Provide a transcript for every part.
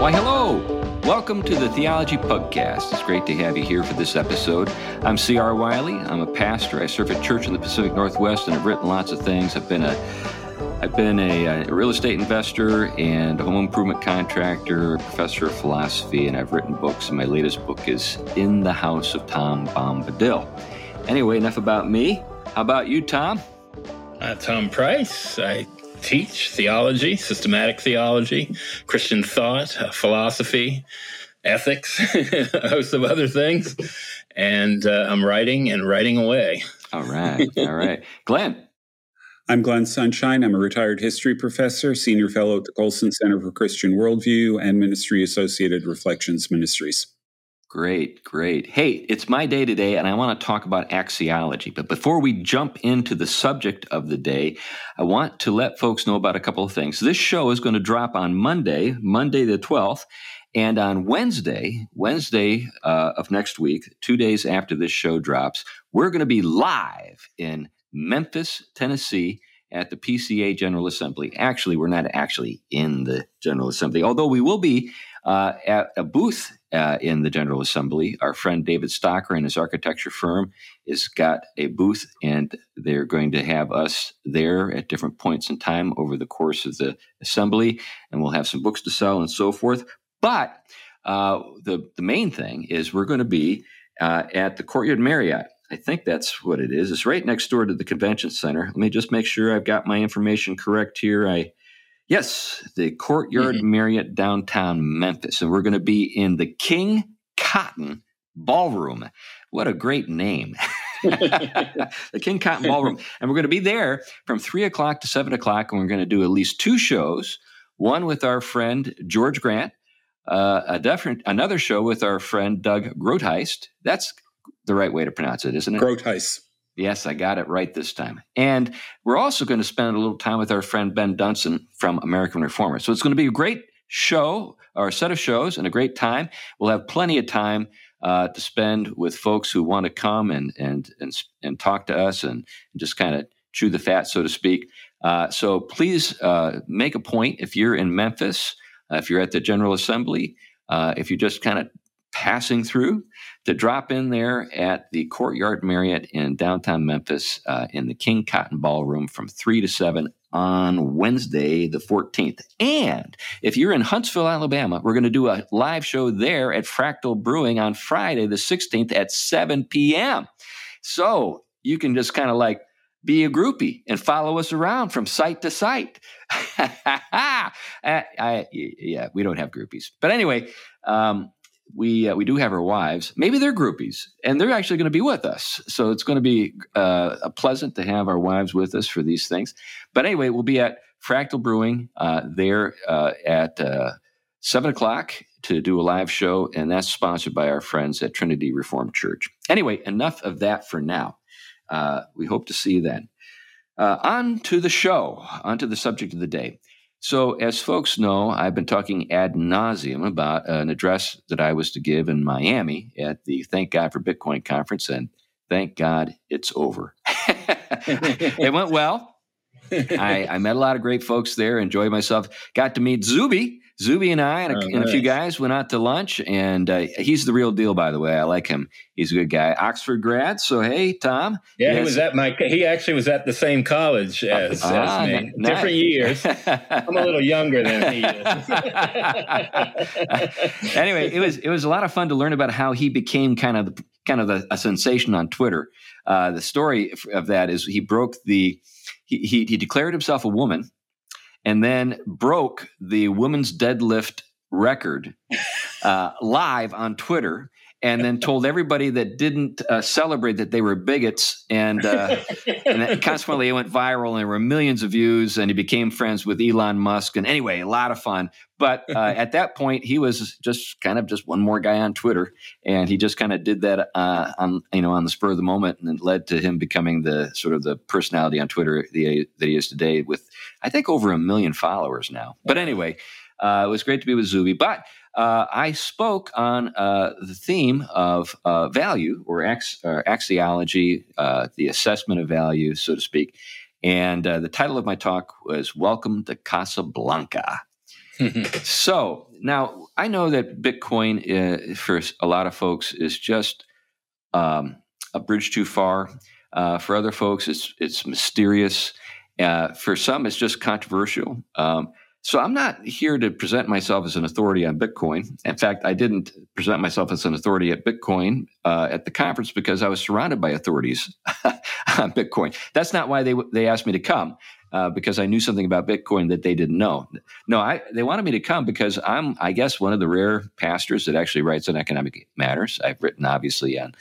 Why, hello! Welcome to the Theology Pugcast. It's great to have you here for this episode. I'm C.R. Wiley. I'm a pastor. I serve at church in the Pacific Northwest, and I've written lots of things. I've been a I've been a, a, real estate investor and a home improvement contractor, professor of philosophy, and I've written books. And my latest book is In the House of Tom Bombadil. Anyway, enough about me. How about you, Tom? Uh, Tom Price. I teach theology, systematic theology, Christian thought, uh, philosophy, ethics, a host of other things. And uh, I'm writing and writing away. All right. All right. Glenn. I'm Glenn Sunshine. I'm a retired history professor, senior fellow at the Colson Center for Christian Worldview and Ministry Associated Reflections Ministries. Great, great. Hey, it's my day today, and I want to talk about axiology. But before we jump into the subject of the day, I want to let folks know about a couple of things. This show is going to drop on Monday, Monday the 12th. And on Wednesday, Wednesday uh, of next week, two days after this show drops, we're going to be live in Memphis, Tennessee at the PCA General Assembly. Actually, we're not actually in the General Assembly, although we will be uh, at a booth uh, in the General Assembly. Our friend David Stocker and his architecture firm has got a booth, and they're going to have us there at different points in time over the course of the assembly, and we'll have some books to sell and so forth. But uh, the the main thing is we're going to be uh, at the Courtyard Marriott. I think that's what it is. It's right next door to the convention center. Let me just make sure I've got my information correct here. I Yes, the Courtyard mm-hmm. Marriott downtown Memphis. And we're going to be in the King Cotton Ballroom. What a great name. the King Cotton Ballroom. And we're going to be there from three o'clock to seven o'clock. And we're going to do at least two shows one with our friend George Grant, uh, a different, another show with our friend Doug Grotheist. That's the right way to pronounce it, isn't it? Groothuis. Yes, I got it right this time. And we're also going to spend a little time with our friend Ben Dunson from American Reformer. So it's going to be a great show or a set of shows and a great time. We'll have plenty of time uh, to spend with folks who want to come and and and, and talk to us and, just kind of chew the fat, so to speak. Uh, so please uh, make a point if you're in Memphis, uh, if you're at the General Assembly, uh, if you just kind of passing through to drop in there at the Courtyard Marriott in downtown Memphis uh, in the King Cotton Ballroom from 3 to 7 on Wednesday, the 14th. And if you're in Huntsville, Alabama, we're going to do a live show there at Fractal Brewing on Friday, the 16th at 7 p.m. So you can just kind of like be a groupie and follow us around from site to site. I, I, yeah, we don't have groupies. But anyway, um, we uh, we do have our wives. Maybe they're groupies, and they're actually going to be with us. So it's going to be uh, pleasant to have our wives with us for these things. But anyway, we'll be at Fractal Brewing uh, there uh, at uh, seven o'clock to do a live show, and that's sponsored by our friends at Trinity Reformed Church. Anyway, enough of that for now. Uh, we hope to see you then. on to the show, on to the subject of the day. So, as folks know, I've been talking ad nauseum about an address that I was to give in Miami at the Thank God for Bitcoin conference, and thank God it's over. it went well. I, I, met a lot of great folks there, enjoyed myself, got to meet Zuby, Zuby and I and a, oh, and a few guys went out to lunch, and uh, he's the real deal, by the way. I like him. He's a good guy. Oxford grad. So hey, Tom. Yeah, he was at my. He actually was at the same college as, uh, as ah, me. Different years. I'm a little younger than he is. anyway, it was it was a lot of fun to learn about how he became kind of the, kind of a, a sensation on Twitter. Uh, the story of that is he broke the he, he, he declared himself a woman and then broke the women's deadlift record uh, live on Twitter and then told everybody that didn't uh, celebrate that they were bigots, and, uh, and consequently it went viral, and there were millions of views, and he became friends with Elon Musk, and anyway, a lot of fun. But uh, at that point, he was just kind of just one more guy on Twitter, and he just kind of did that uh, on you know on the spur of the moment, and it led to him becoming the sort of the personality on Twitter that he is today, with I think over a million followers now. But anyway. Uh, it was great to be with Zuby. But uh, I spoke on uh, the theme of uh, value or ax- axiology, uh, the assessment of value, so to speak. And uh, the title of my talk was Welcome to Casablanca. so now I know that Bitcoin uh, for a lot of folks is just um, a bridge too far. Uh, for other folks, it's it's mysterious. Uh, for some, it's just controversial. Um, so I'm not here to present myself as an authority on Bitcoin. In fact, I didn't present myself as an authority at Bitcoin uh, at the conference because I was surrounded by authorities on Bitcoin. That's not why they they asked me to come. Uh, because I knew something about Bitcoin that they didn't know. No, I, they wanted me to come because I'm, I guess, one of the rare pastors that actually writes on economic matters. I've written obviously on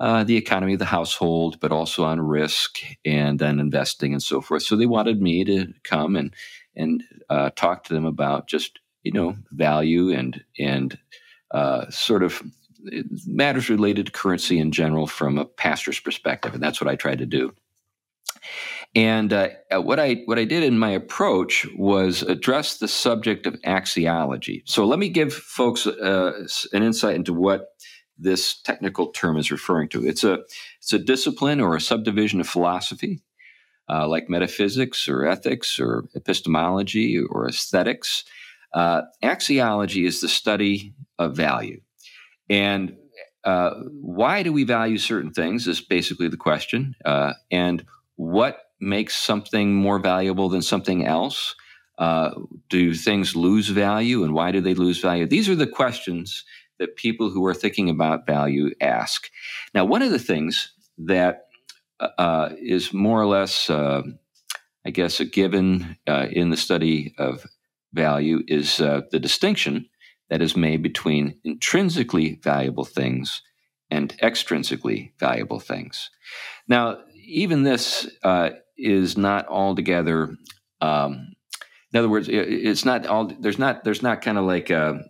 uh, the economy of the household, but also on risk and then investing and so forth. So they wanted me to come and and uh, talk to them about just you know value and and uh, sort of matters related to currency in general from a pastor's perspective, and that's what I tried to do. And uh, what I what I did in my approach was address the subject of axiology. So let me give folks uh, an insight into what this technical term is referring to. It's a it's a discipline or a subdivision of philosophy, uh, like metaphysics or ethics or epistemology or aesthetics. Uh, axiology is the study of value, and uh, why do we value certain things is basically the question. Uh, and what makes something more valuable than something else? Uh, do things lose value, and why do they lose value? These are the questions that people who are thinking about value ask. Now, one of the things that uh, is more or less, uh, I guess, a given uh, in the study of value is uh, the distinction that is made between intrinsically valuable things and extrinsically valuable things. Now, even this uh, is not altogether. Um, in other words, it's not all. There's not. There's not kind of like a,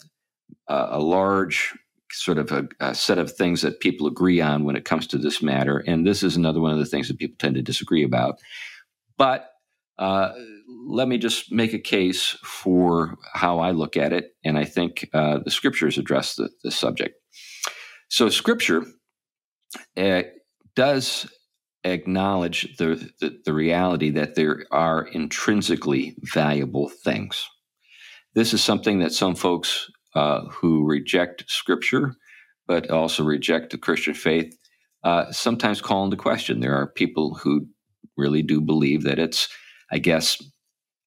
a large sort of a, a, set of things that people agree on when it comes to this matter. And this is another one of the things that people tend to disagree about. But uh, let me just make a case for how I look at it. And I think uh, the scriptures address the, the subject. So, scripture uh, does acknowledge the, the, the reality that there are intrinsically valuable things. This is something that some folks uh, who reject Scripture, but also reject the Christian faith, uh, sometimes call into question. There are people who really do believe that it's, I guess,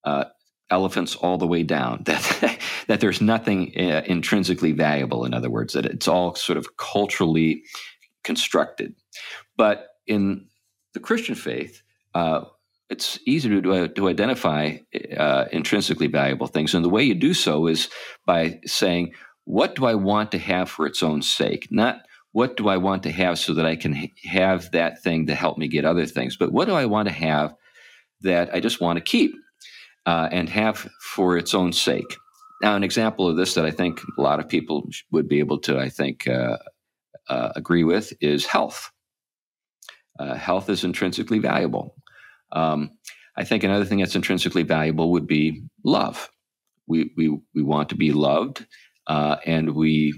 uh, elephants all the way down. That that there's nothing uh, intrinsically valuable. In other words, that it's all sort of culturally constructed. But in the Christian faith, uh, it's easy to, uh, to identify uh, intrinsically valuable things. And the way you do so is by saying, what do I want to have for its own sake? Not what do I want to have so that I can ha- have that thing to help me get other things, but what do I want to have that I just want to keep uh, and have for its own sake? Now, an example of this that I think a lot of people would be able to, I think, uh, uh, agree with is health. Uh, health is intrinsically valuable. Um, I think another thing that's intrinsically valuable would be love. We we we want to be loved, uh, and we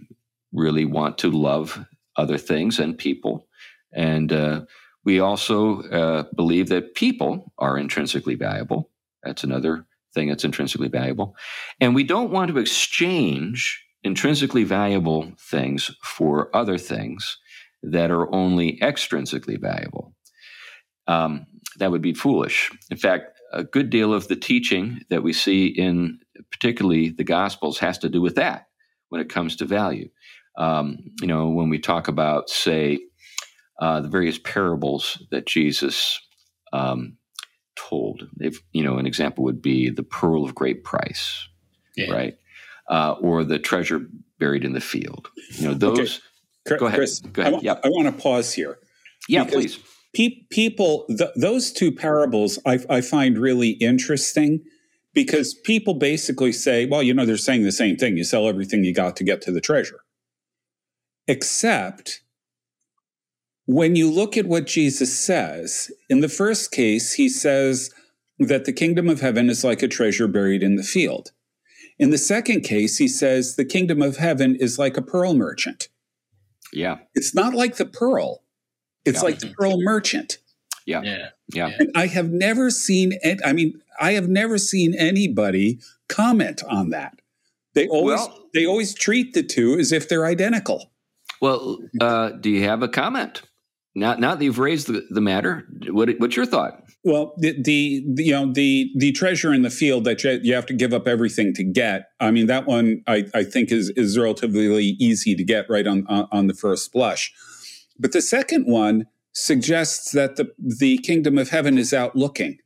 really want to love other things and people, and uh, we also uh, believe that people are intrinsically valuable. That's another thing that's intrinsically valuable, and we don't want to exchange intrinsically valuable things for other things that are only extrinsically valuable. Um, that would be foolish. In fact, a good deal of the teaching that we see in particularly the Gospels has to do with that when it comes to value. Um, you know, when we talk about, say, uh, the various parables that Jesus um, told, if you know, an example would be the pearl of great price, yeah. right, uh, or the treasure buried in the field. You know, those. Okay. Go ahead. Chris, Go ahead. I, w- yep. I want to pause here. Yeah, please pe- people, th- those two parables I, I find really interesting because people basically say, well, you know, they're saying the same thing. You sell everything you got to get to the treasure. Except when you look at what Jesus says, in the first case, he says that the kingdom of heaven is like a treasure buried in the field. In the second case, he says the kingdom of heaven is like a pearl merchant. Yeah. It's not like the pearl, it's yeah. like the pearl merchant. Yeah. Yeah. yeah. I have never seen, I mean, I have never seen anybody comment on that. They always well, they always treat the two as if they're identical. Well, uh, do you have a comment? Now, now that you've raised the, the matter, what, what's your thought? Well, the, the, the, you know the the treasure in the field that you, you have to give up everything to get. I mean, that one I, I think is is relatively easy to get right on, on on the first blush. But the second one suggests that the the kingdom of heaven is out looking.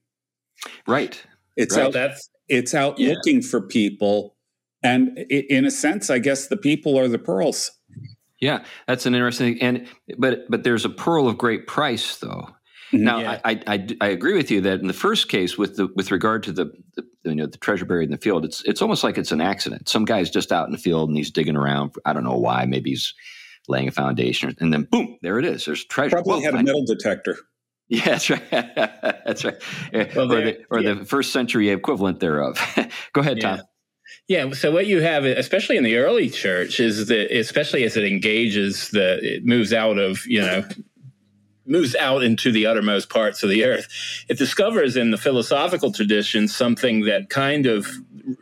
Right. It's right. out. That's, it's out yeah. looking for people, and in a sense, I guess the people are the pearls. Yeah, that's an interesting. And but but there's a pearl of great price, though. Mm-hmm. Now, yeah. I, I, I agree with you that in the first case, with the with regard to the, the, you know the treasure buried in the field, it's it's almost like it's an accident. Some guy's just out in the field and he's digging around. I don't know why. Maybe he's laying a foundation, and then boom, there it is. There's treasure. Probably Whoa, had a metal detector. Yeah, that's right. that's right. Eh, well, or, the, or yeah. the first century equivalent thereof. Go ahead, Tom. Yeah. So what you have, especially in the early church, is that especially as it engages the, it moves out of you know moves out into the uttermost parts of the earth. It discovers in the philosophical tradition something that kind of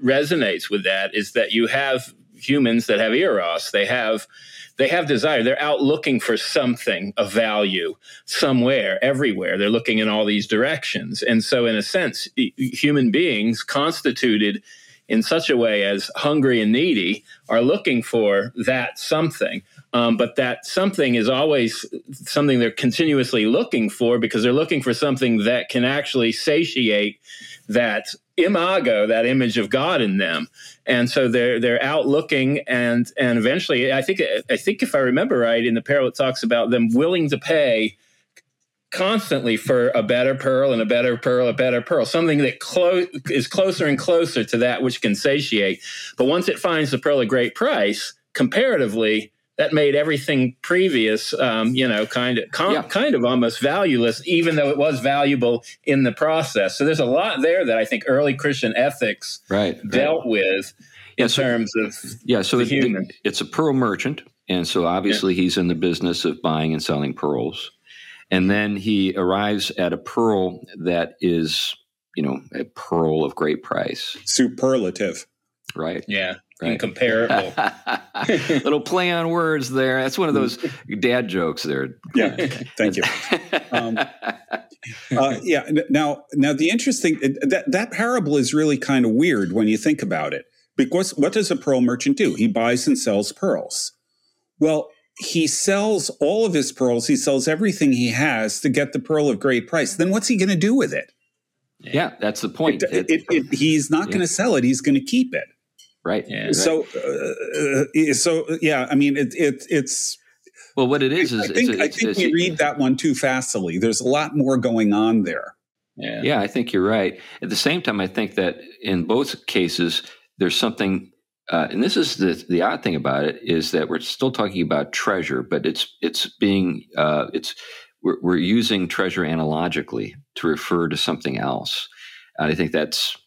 resonates with that is that you have humans that have eros. They have they have desire. They're out looking for something of value somewhere, everywhere. They're looking in all these directions. And so, in a sense, human beings constituted in such a way as hungry and needy are looking for that something. Um, but that something is always something they're continuously looking for because they're looking for something that can actually satiate that imago, that image of God in them. And so they're they're out looking and and eventually I think I think if I remember right in the parable it talks about them willing to pay constantly for a better pearl and a better pearl, a better pearl, something that clo- is closer and closer to that which can satiate. But once it finds the pearl a great price, comparatively, that made everything previous, um, you know, kind of com- yeah. kind of almost valueless, even though it was valuable in the process. So there's a lot there that I think early Christian ethics right, dealt right. with in yeah, so, terms of yeah. So it, it's a pearl merchant, and so obviously yeah. he's in the business of buying and selling pearls. And then he arrives at a pearl that is, you know, a pearl of great price. Superlative. Right. Yeah. Right. Incomparable. Little play on words there. That's one of those dad jokes there. Yeah. Thank you. Um, uh, yeah. Now, now the interesting that that parable is really kind of weird when you think about it. Because what does a pearl merchant do? He buys and sells pearls. Well, he sells all of his pearls, he sells everything he has to get the pearl of great price. Then what's he going to do with it? Yeah, that's the point. It, it, it, he's not yeah. going to sell it; he's going to keep it. Right. Yeah, so, uh, so yeah. I mean, it, it's well, what it is is I think, it's, I think it's, we read that one too fastly. There's a lot more going on there. Yeah. yeah, I think you're right. At the same time, I think that in both cases, there's something uh, and this is the the odd thing about it is that we're still talking about treasure, but it's it's being uh, it's we're, we're, using treasure analogically to refer to something else. And I think that's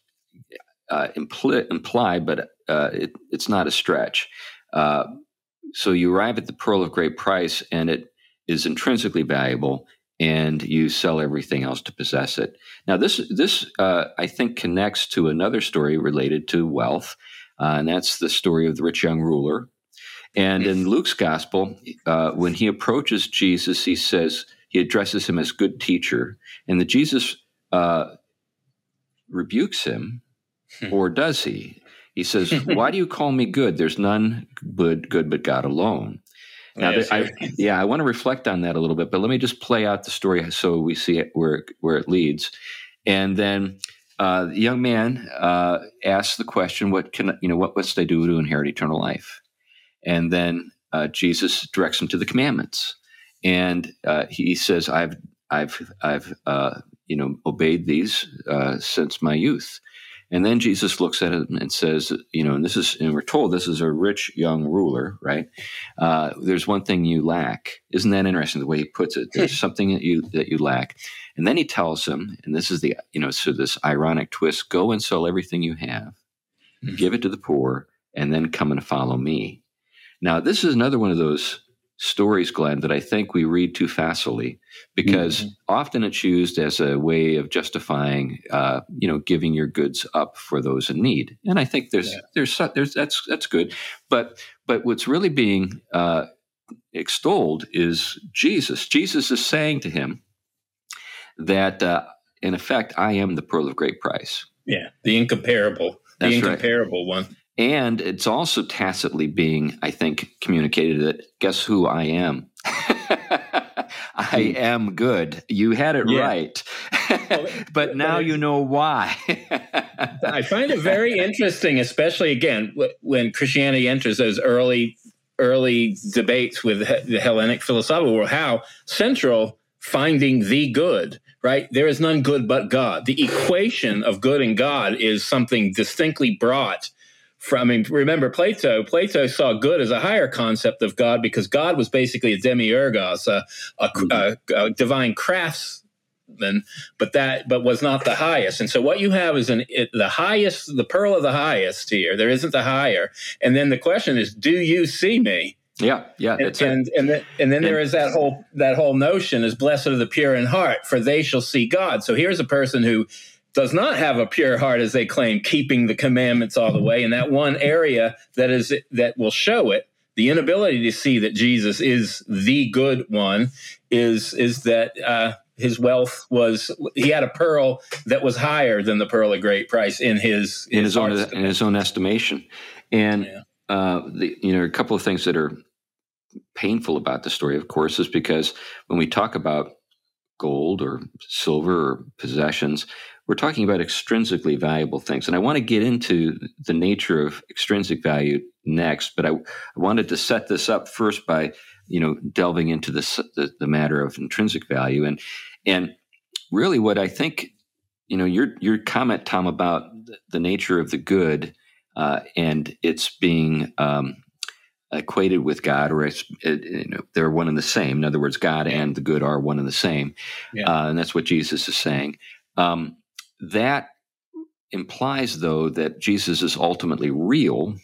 uh, impli- implied, but uh, it, it's not a stretch. Uh, so you arrive at the pearl of great price, and it is intrinsically valuable, and you sell everything else to possess it. Now, this this uh, I think connects to another story related to wealth uh, and that's the story of the rich young ruler. And in Luke's gospel, uh, when he approaches Jesus, he says, he addresses him as good teacher. And the Jesus uh, rebukes him, hmm. or does he? He says, Why do you call me good? There's none good, good but God alone. Now, yes, I, yeah, I want to reflect on that a little bit, but let me just play out the story so we see it where where it leads, and then uh, the young man uh, asks the question, "What can you know? What must I do to inherit eternal life?" And then uh, Jesus directs him to the commandments, and uh, he says, "I've I've I've uh, you know obeyed these uh, since my youth." And then Jesus looks at him and says, "You know, and this is, and we're told this is a rich young ruler, right? there's one thing you lack. Isn't that interesting the way he puts it? There's something that you that you lack." And then he tells him, and this is the, you know, so this ironic twist go and sell everything you have, mm-hmm. give it to the poor, and then come and follow me. Now, this is another one of those stories, Glenn, that I think we read too facilely because mm-hmm. often it's used as a way of justifying, uh, you know, giving your goods up for those in need. And I think there's, yeah. there's, there's, that's, that's good. But, but what's really being uh, extolled is Jesus. Jesus is saying to him that, uh, in effect, I am the pearl of great price. Yeah, the incomparable, the That's incomparable right. one. And it's also tacitly being, I think, communicated that guess who I am? I hmm. am good. You had it yeah. right. but now you know why. I find it very interesting, especially again when Christianity enters those early early debates with the Hellenic philosophical world, how central finding the good, right? There is none good but God. The equation of good and God is something distinctly brought from, I mean, remember Plato, Plato saw good as a higher concept of God because God was basically a demiurgos, a, a, mm-hmm. a, a divine craftsman, but that, but was not the highest. And so what you have is an, it, the highest, the pearl of the highest here. There isn't the higher. And then the question is, do you see me? Yeah, yeah, and and, and, then, and then there is that whole that whole notion is blessed are the pure in heart, for they shall see God. So here's a person who does not have a pure heart as they claim keeping the commandments all the way and that one area that is that will show it the inability to see that jesus is the good one is is that uh, his wealth was he had a pearl that was higher than the pearl of great price in his in his, his own in his own estimation and yeah. uh, the, you know a couple of things that are painful about the story of course is because when we talk about gold or silver or possessions we're talking about extrinsically valuable things. And I want to get into the nature of extrinsic value next, but I, I wanted to set this up first by, you know, delving into this, the, the matter of intrinsic value. And, and really what I think, you know, your, your comment, Tom, about the nature of the good uh, and it's being um, equated with God, or it's, it, you know, they're one and the same. In other words, God and the good are one and the same. Yeah. Uh, and that's what Jesus is saying. Um, that implies, though, that Jesus is ultimately real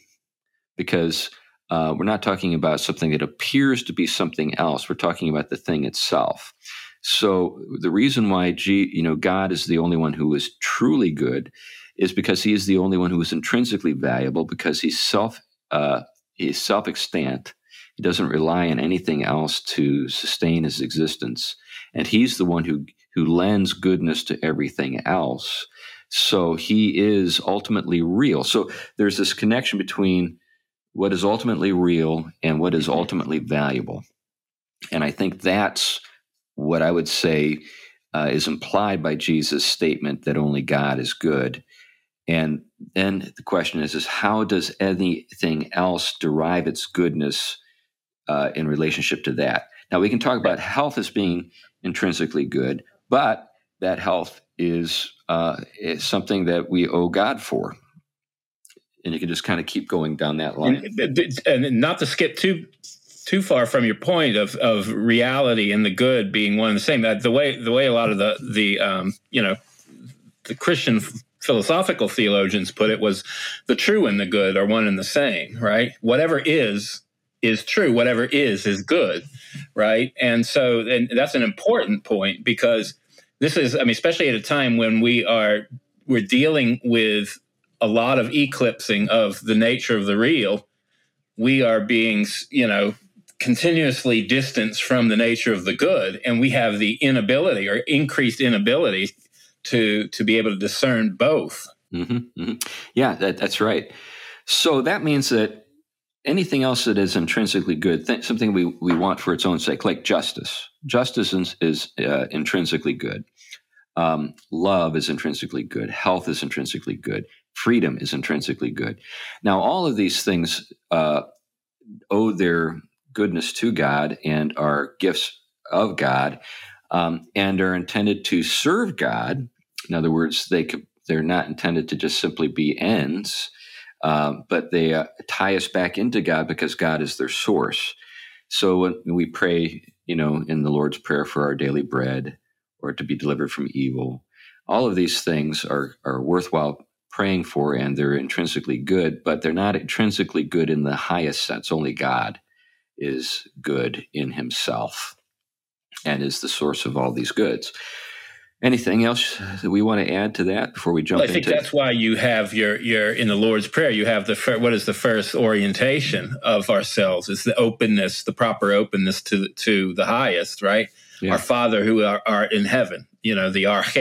because uh, we're not talking about something that appears to be something else. We're talking about the thing itself. So the reason why G, you know God is the only one who is truly good is because He is the only one who is intrinsically valuable because He's self uh, He's self extant. He doesn't rely on anything else to sustain His existence, and He's the one who who lends goodness to everything else. So he is ultimately real. So there's this connection between what is ultimately real and what is ultimately valuable. And I think that's what I would say uh, is implied by Jesus' statement that only God is good. And then the question is, is how does anything else derive its goodness uh, in relationship to that? Now, we can talk about health as being intrinsically good, but that health is, uh, is something that we owe God for. And you can just kind of keep going down that line. And, and not to skip too too far from your point of of reality and the good being one and the same. That The way the way a lot of the the um, you know the Christian philosophical theologians put it was the true and the good are one and the same, right? Whatever is is true, whatever is is good, right? And so and that's an important point because this is I mean especially at a time when we are we're dealing with a lot of eclipsing of the nature of the real, we are being, you know, continuously distanced from the nature of the good and we have the inability or increased inability to to be able to discern both. Mm-hmm, mm-hmm. Yeah, that, that's right. So that means that anything else that is intrinsically good, th- something we, we want for its own sake, like justice. Justice is, is uh, intrinsically good. Um, love is intrinsically good. Health is intrinsically good. Freedom is intrinsically good. Now, all of these things uh, owe their goodness to God and are gifts of God um, and are intended to serve God. In other words, they could, they're not intended to just simply be ends um, but they uh, tie us back into God because God is their source. So when we pray, you know, in the Lord's Prayer for our daily bread or to be delivered from evil, all of these things are, are worthwhile praying for and they're intrinsically good, but they're not intrinsically good in the highest sense. Only God is good in himself and is the source of all these goods. Anything else that we want to add to that before we jump? Well, I think that's why you have your your in the Lord's Prayer. You have the fir- what is the first orientation of ourselves? It's the openness, the proper openness to to the highest, right? Yeah. Our Father who are, are, in heaven. You know, the arche,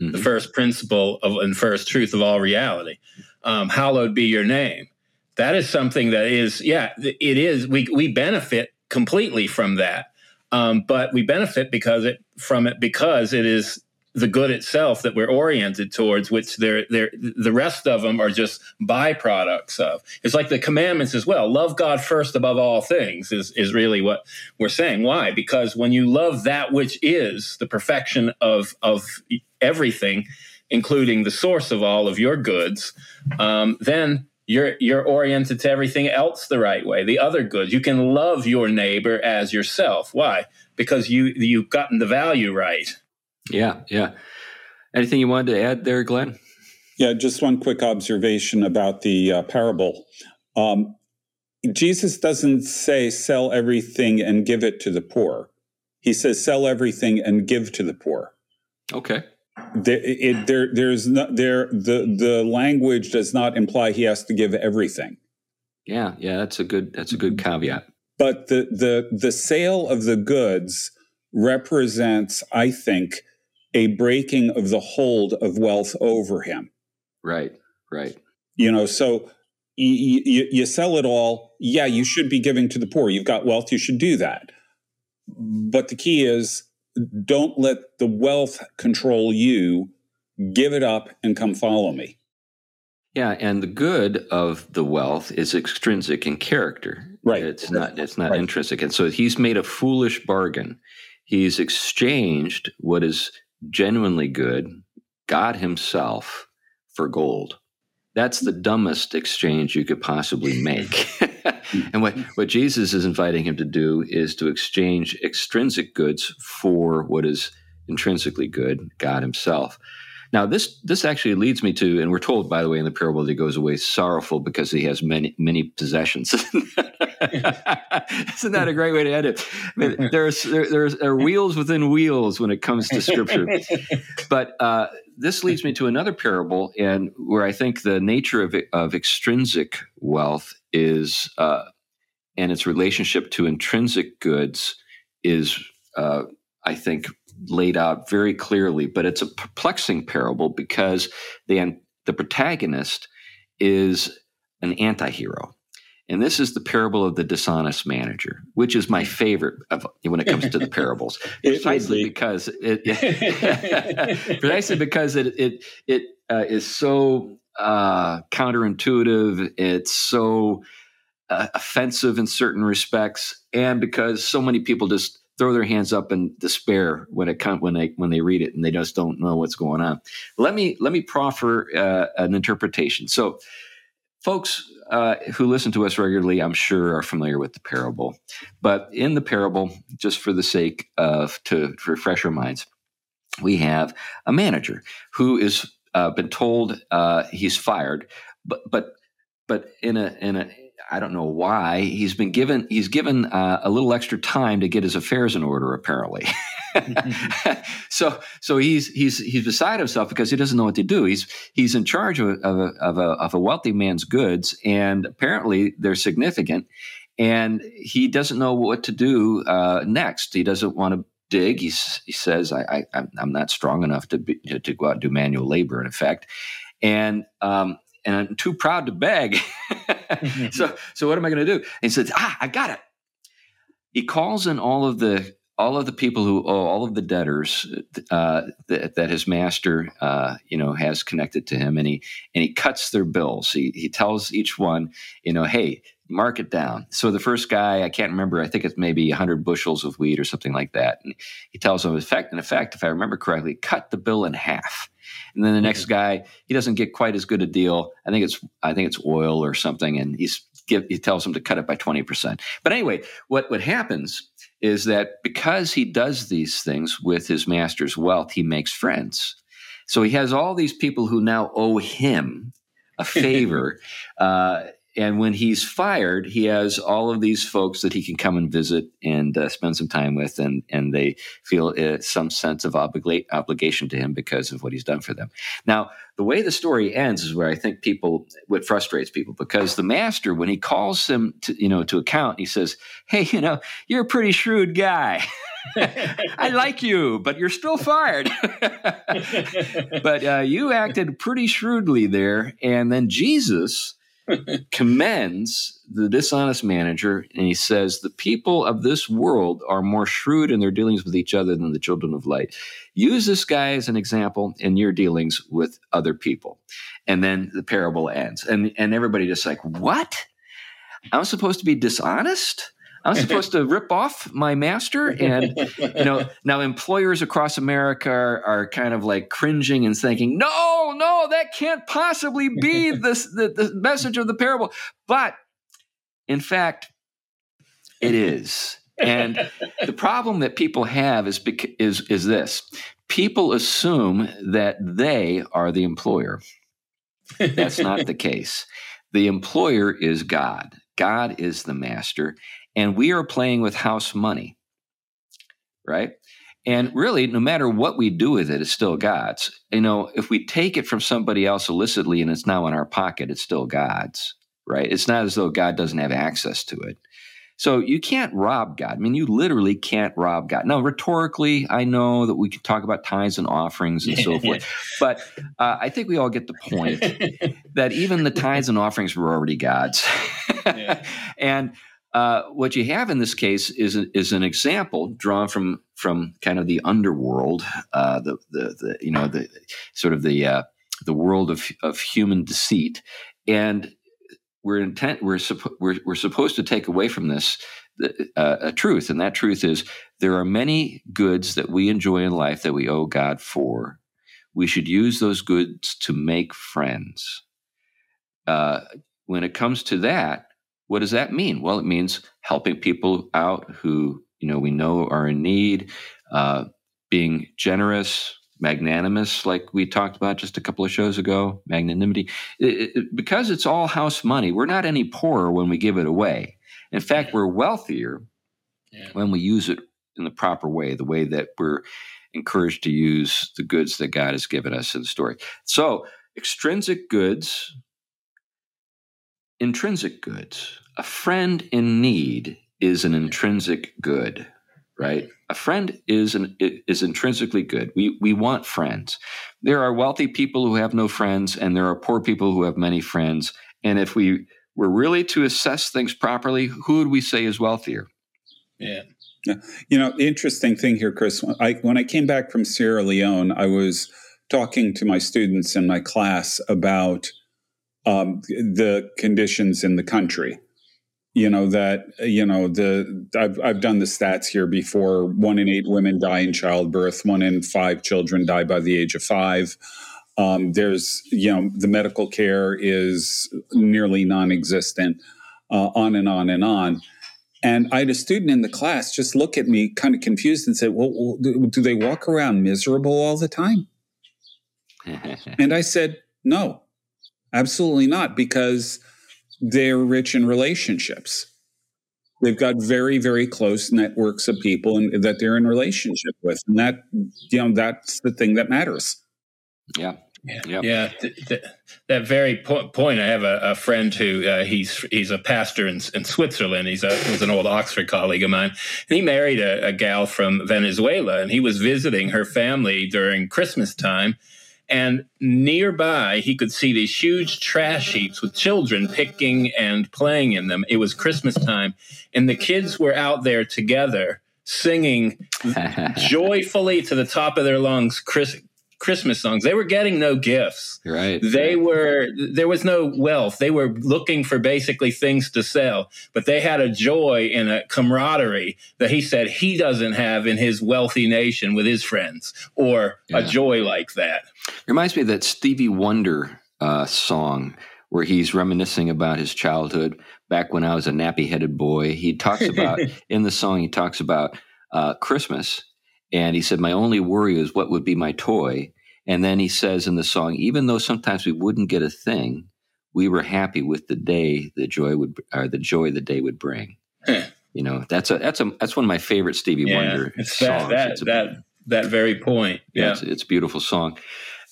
mm-hmm. the first principle of and first truth of all reality. Um, hallowed be your name. That is something that is, yeah, it is. We we benefit completely from that. Um, but we benefit because it from it because it is the good itself that we're oriented towards, which they're, they're, the rest of them are just byproducts of. It's like the commandments as well. Love God first above all things is, is really what we're saying. Why? Because when you love that which is the perfection of, of everything, including the source of all of your goods, um, then you're you're oriented to everything else the right way the other goods you can love your neighbor as yourself why because you you've gotten the value right yeah yeah anything you wanted to add there glenn yeah just one quick observation about the uh, parable um, jesus doesn't say sell everything and give it to the poor he says sell everything and give to the poor okay there, it, there, there's not there. The the language does not imply he has to give everything. Yeah, yeah, that's a good that's a good caveat. But the the the sale of the goods represents, I think, a breaking of the hold of wealth over him. Right, right. You know, so you, you, you sell it all. Yeah, you should be giving to the poor. You've got wealth, you should do that. But the key is don't let the wealth control you. Give it up and come follow me. Yeah, and the good of the wealth is extrinsic in character. Right. It's not it's not right. intrinsic. And so he's made a foolish bargain. He's exchanged what is genuinely good, God himself, for gold. That's the dumbest exchange you could possibly make. and what, what Jesus is inviting him to do is to exchange extrinsic goods for what is intrinsically good, God Himself. Now, this this actually leads me to, and we're told, by the way, in the parable that he goes away sorrowful because he has many many possessions. Isn't that a great way to end it? I mean, there's there, there's there are wheels within wheels when it comes to Scripture. But uh, this leads me to another parable, and where I think the nature of of extrinsic wealth is uh, and its relationship to intrinsic goods is, uh, I think, laid out very clearly. But it's a perplexing parable because the the protagonist is an anti-hero. And this is the parable of the dishonest manager, which is my favorite of, when it comes to the parables, precisely be. because it, precisely because it it it uh, is so uh, counterintuitive. It's so uh, offensive in certain respects, and because so many people just throw their hands up in despair when it come, when they when they read it and they just don't know what's going on. Let me let me proffer uh, an interpretation. So, folks uh, who listen to us regularly, I'm sure, are familiar with the parable. But in the parable, just for the sake of to, refresh our minds, we have a manager who is uh, been told uh, he's fired, but but but in a in a I don't know why he's been given he's given uh, a little extra time to get his affairs in order apparently. so so he's he's he's beside himself because he doesn't know what to do. He's he's in charge of, of, a, of, a, of a wealthy man's goods and apparently they're significant and he doesn't know what to do uh, next. He doesn't want to dig. He's, he says, I, I, am not strong enough to, be, to, go out and do manual labor, in effect. And um, and I'm too proud to beg. so, so what am I going to do? And he says, ah, I got it. He calls in all of the all of the people who owe all of the debtors uh, that, that, his master, uh, you know, has connected to him, and he and he cuts their bills. He he tells each one, you know, hey, mark it down. So the first guy, I can't remember, I think it's maybe 100 bushels of wheat or something like that. And he tells him, in fact, in effect, if I remember correctly, cut the bill in half. And then the next guy, he doesn't get quite as good a deal. I think it's I think it's oil or something, and he's give, he tells him to cut it by twenty percent. But anyway, what what happens is that because he does these things with his master's wealth, he makes friends. So he has all these people who now owe him a favor. uh, and when he's fired, he has all of these folks that he can come and visit and uh, spend some time with, and and they feel uh, some sense of obligation to him because of what he's done for them. Now, the way the story ends is where I think people what frustrates people because the master, when he calls him to you know to account, he says, "Hey, you know, you're a pretty shrewd guy." I like you, but you're still fired. but uh, you acted pretty shrewdly there. And then Jesus commends the dishonest manager and he says, The people of this world are more shrewd in their dealings with each other than the children of light. Use this guy as an example in your dealings with other people. And then the parable ends. And, and everybody just like, What? I'm supposed to be dishonest? I'm supposed to rip off my master, and you know now employers across America are, are, kind of like cringing and thinking, "No, no, that can't possibly be this the, the message of the parable." But in fact, it is. And the problem that people have is is is this: people assume that they are the employer. That's not the case. The employer is God. God is the master, and we are playing with house money, right? And really, no matter what we do with it, it's still God's. You know, if we take it from somebody else illicitly and it's now in our pocket, it's still God's, right? It's not as though God doesn't have access to it. So you can't rob God. I mean, you literally can't rob God. Now, rhetorically, I know that we can talk about tithes and offerings and so forth, but uh, I think we all get the point that even the tithes and offerings were already God's. and uh, what you have in this case is is an example drawn from from kind of the underworld, uh, the, the the you know the sort of the uh, the world of of human deceit, and we're intent we're, suppo- we're we're supposed to take away from this uh, a truth, and that truth is there are many goods that we enjoy in life that we owe God for. We should use those goods to make friends. Uh, when it comes to that, what does that mean? Well, it means helping people out who you know we know are in need, uh, being generous, magnanimous, like we talked about just a couple of shows ago. Magnanimity, it, it, because it's all house money. We're not any poorer when we give it away. In fact, we're wealthier yeah. when we use it in the proper way, the way that we're encouraged to use the goods that God has given us in the story. So, extrinsic goods intrinsic goods. A friend in need is an intrinsic good, right? A friend is an is intrinsically good. We we want friends. There are wealthy people who have no friends, and there are poor people who have many friends. And if we were really to assess things properly, who would we say is wealthier? Yeah. You know, interesting thing here, Chris. When I, when I came back from Sierra Leone, I was talking to my students in my class about um, the conditions in the country. You know that you know the I've I've done the stats here before. One in eight women die in childbirth. One in five children die by the age of five. Um, there's you know the medical care is nearly non-existent. Uh, on and on and on. And I had a student in the class just look at me kind of confused and said, Well, do they walk around miserable all the time? and I said, No, Absolutely not, because they're rich in relationships. They've got very, very close networks of people and, that they're in relationship with, and that you know that's the thing that matters. Yeah. Yeah, yep. yeah. Th- th- that very po- point. I have a, a friend who uh, he's he's a pastor in, in Switzerland. He's a was an old Oxford colleague of mine. And he married a, a gal from Venezuela, and he was visiting her family during Christmas time and nearby, he could see these huge trash heaps with children picking and playing in them. It was Christmas time, and the kids were out there together singing joyfully to the top of their lungs Chris, Christmas songs. They were getting no gifts. Right. They were there was no wealth. They were looking for basically things to sell, but they had a joy and a camaraderie that he said he doesn't have in his wealthy nation with his friends or yeah. a joy like that. Reminds me of that Stevie Wonder uh, song where he's reminiscing about his childhood back when I was a nappy headed boy. He talks about in the song he talks about uh, Christmas and he said, My only worry is what would be my toy. And then he says in the song, even though sometimes we wouldn't get a thing, we were happy with the day the joy would or the joy the day would bring. You know, that's a that's a that's one of my favorite Stevie yeah, Wonder it's songs. That that, it's a, that that very point. yeah, Yeah. It's, it's a beautiful song.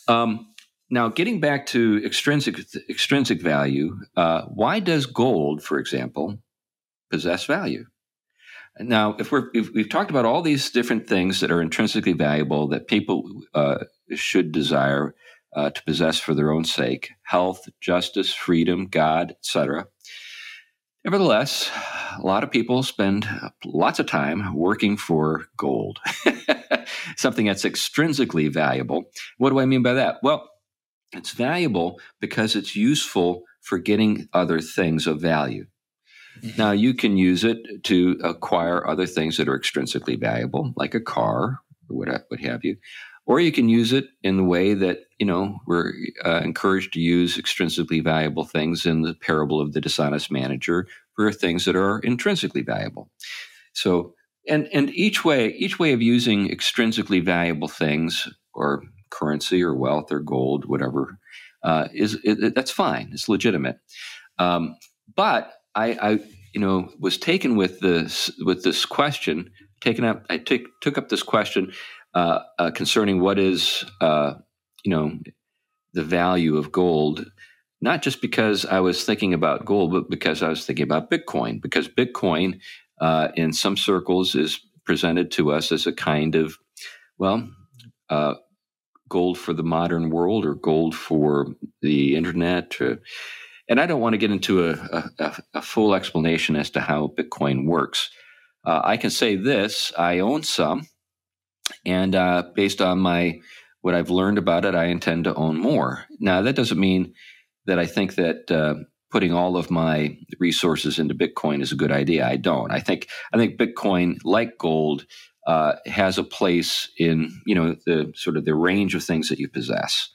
Um, now, getting back to extrinsic extrinsic value, uh, why does gold, for example, possess value? Now, if we're if we've talked about all these different things that are intrinsically valuable that people uh, should desire uh, to possess for their own sake: health, justice, freedom, God, etc. Nevertheless, a lot of people spend lots of time working for gold, something that's extrinsically valuable. What do I mean by that? Well, it's valuable because it's useful for getting other things of value. Now, you can use it to acquire other things that are extrinsically valuable, like a car or what, what have you. Or you can use it in the way that, you know, we're uh, encouraged to use extrinsically valuable things in the parable of the dishonest manager for things that are intrinsically valuable. So, and, and each way, each way of using extrinsically valuable things or currency or wealth or gold, whatever, uh, is it, that's fine. It's legitimate. Um, but I, I, you know, was taken with this with this question. Taken up, I took took up this question uh, uh, concerning what is, uh, you know, the value of gold. Not just because I was thinking about gold, but because I was thinking about Bitcoin. Because Bitcoin, uh, in some circles, is presented to us as a kind of, well, uh, gold for the modern world or gold for the internet. Or, and I don't want to get into a, a, a, full explanation as to how Bitcoin works. Uh, I can say this: I own some, and uh, based on my what I've learned about it, I intend to own more. Now, that doesn't mean that I think that uh, putting all of my resources into Bitcoin is a good idea. I don't. I think I think Bitcoin, like gold, uh, has a place in you know the sort of the range of things that you possess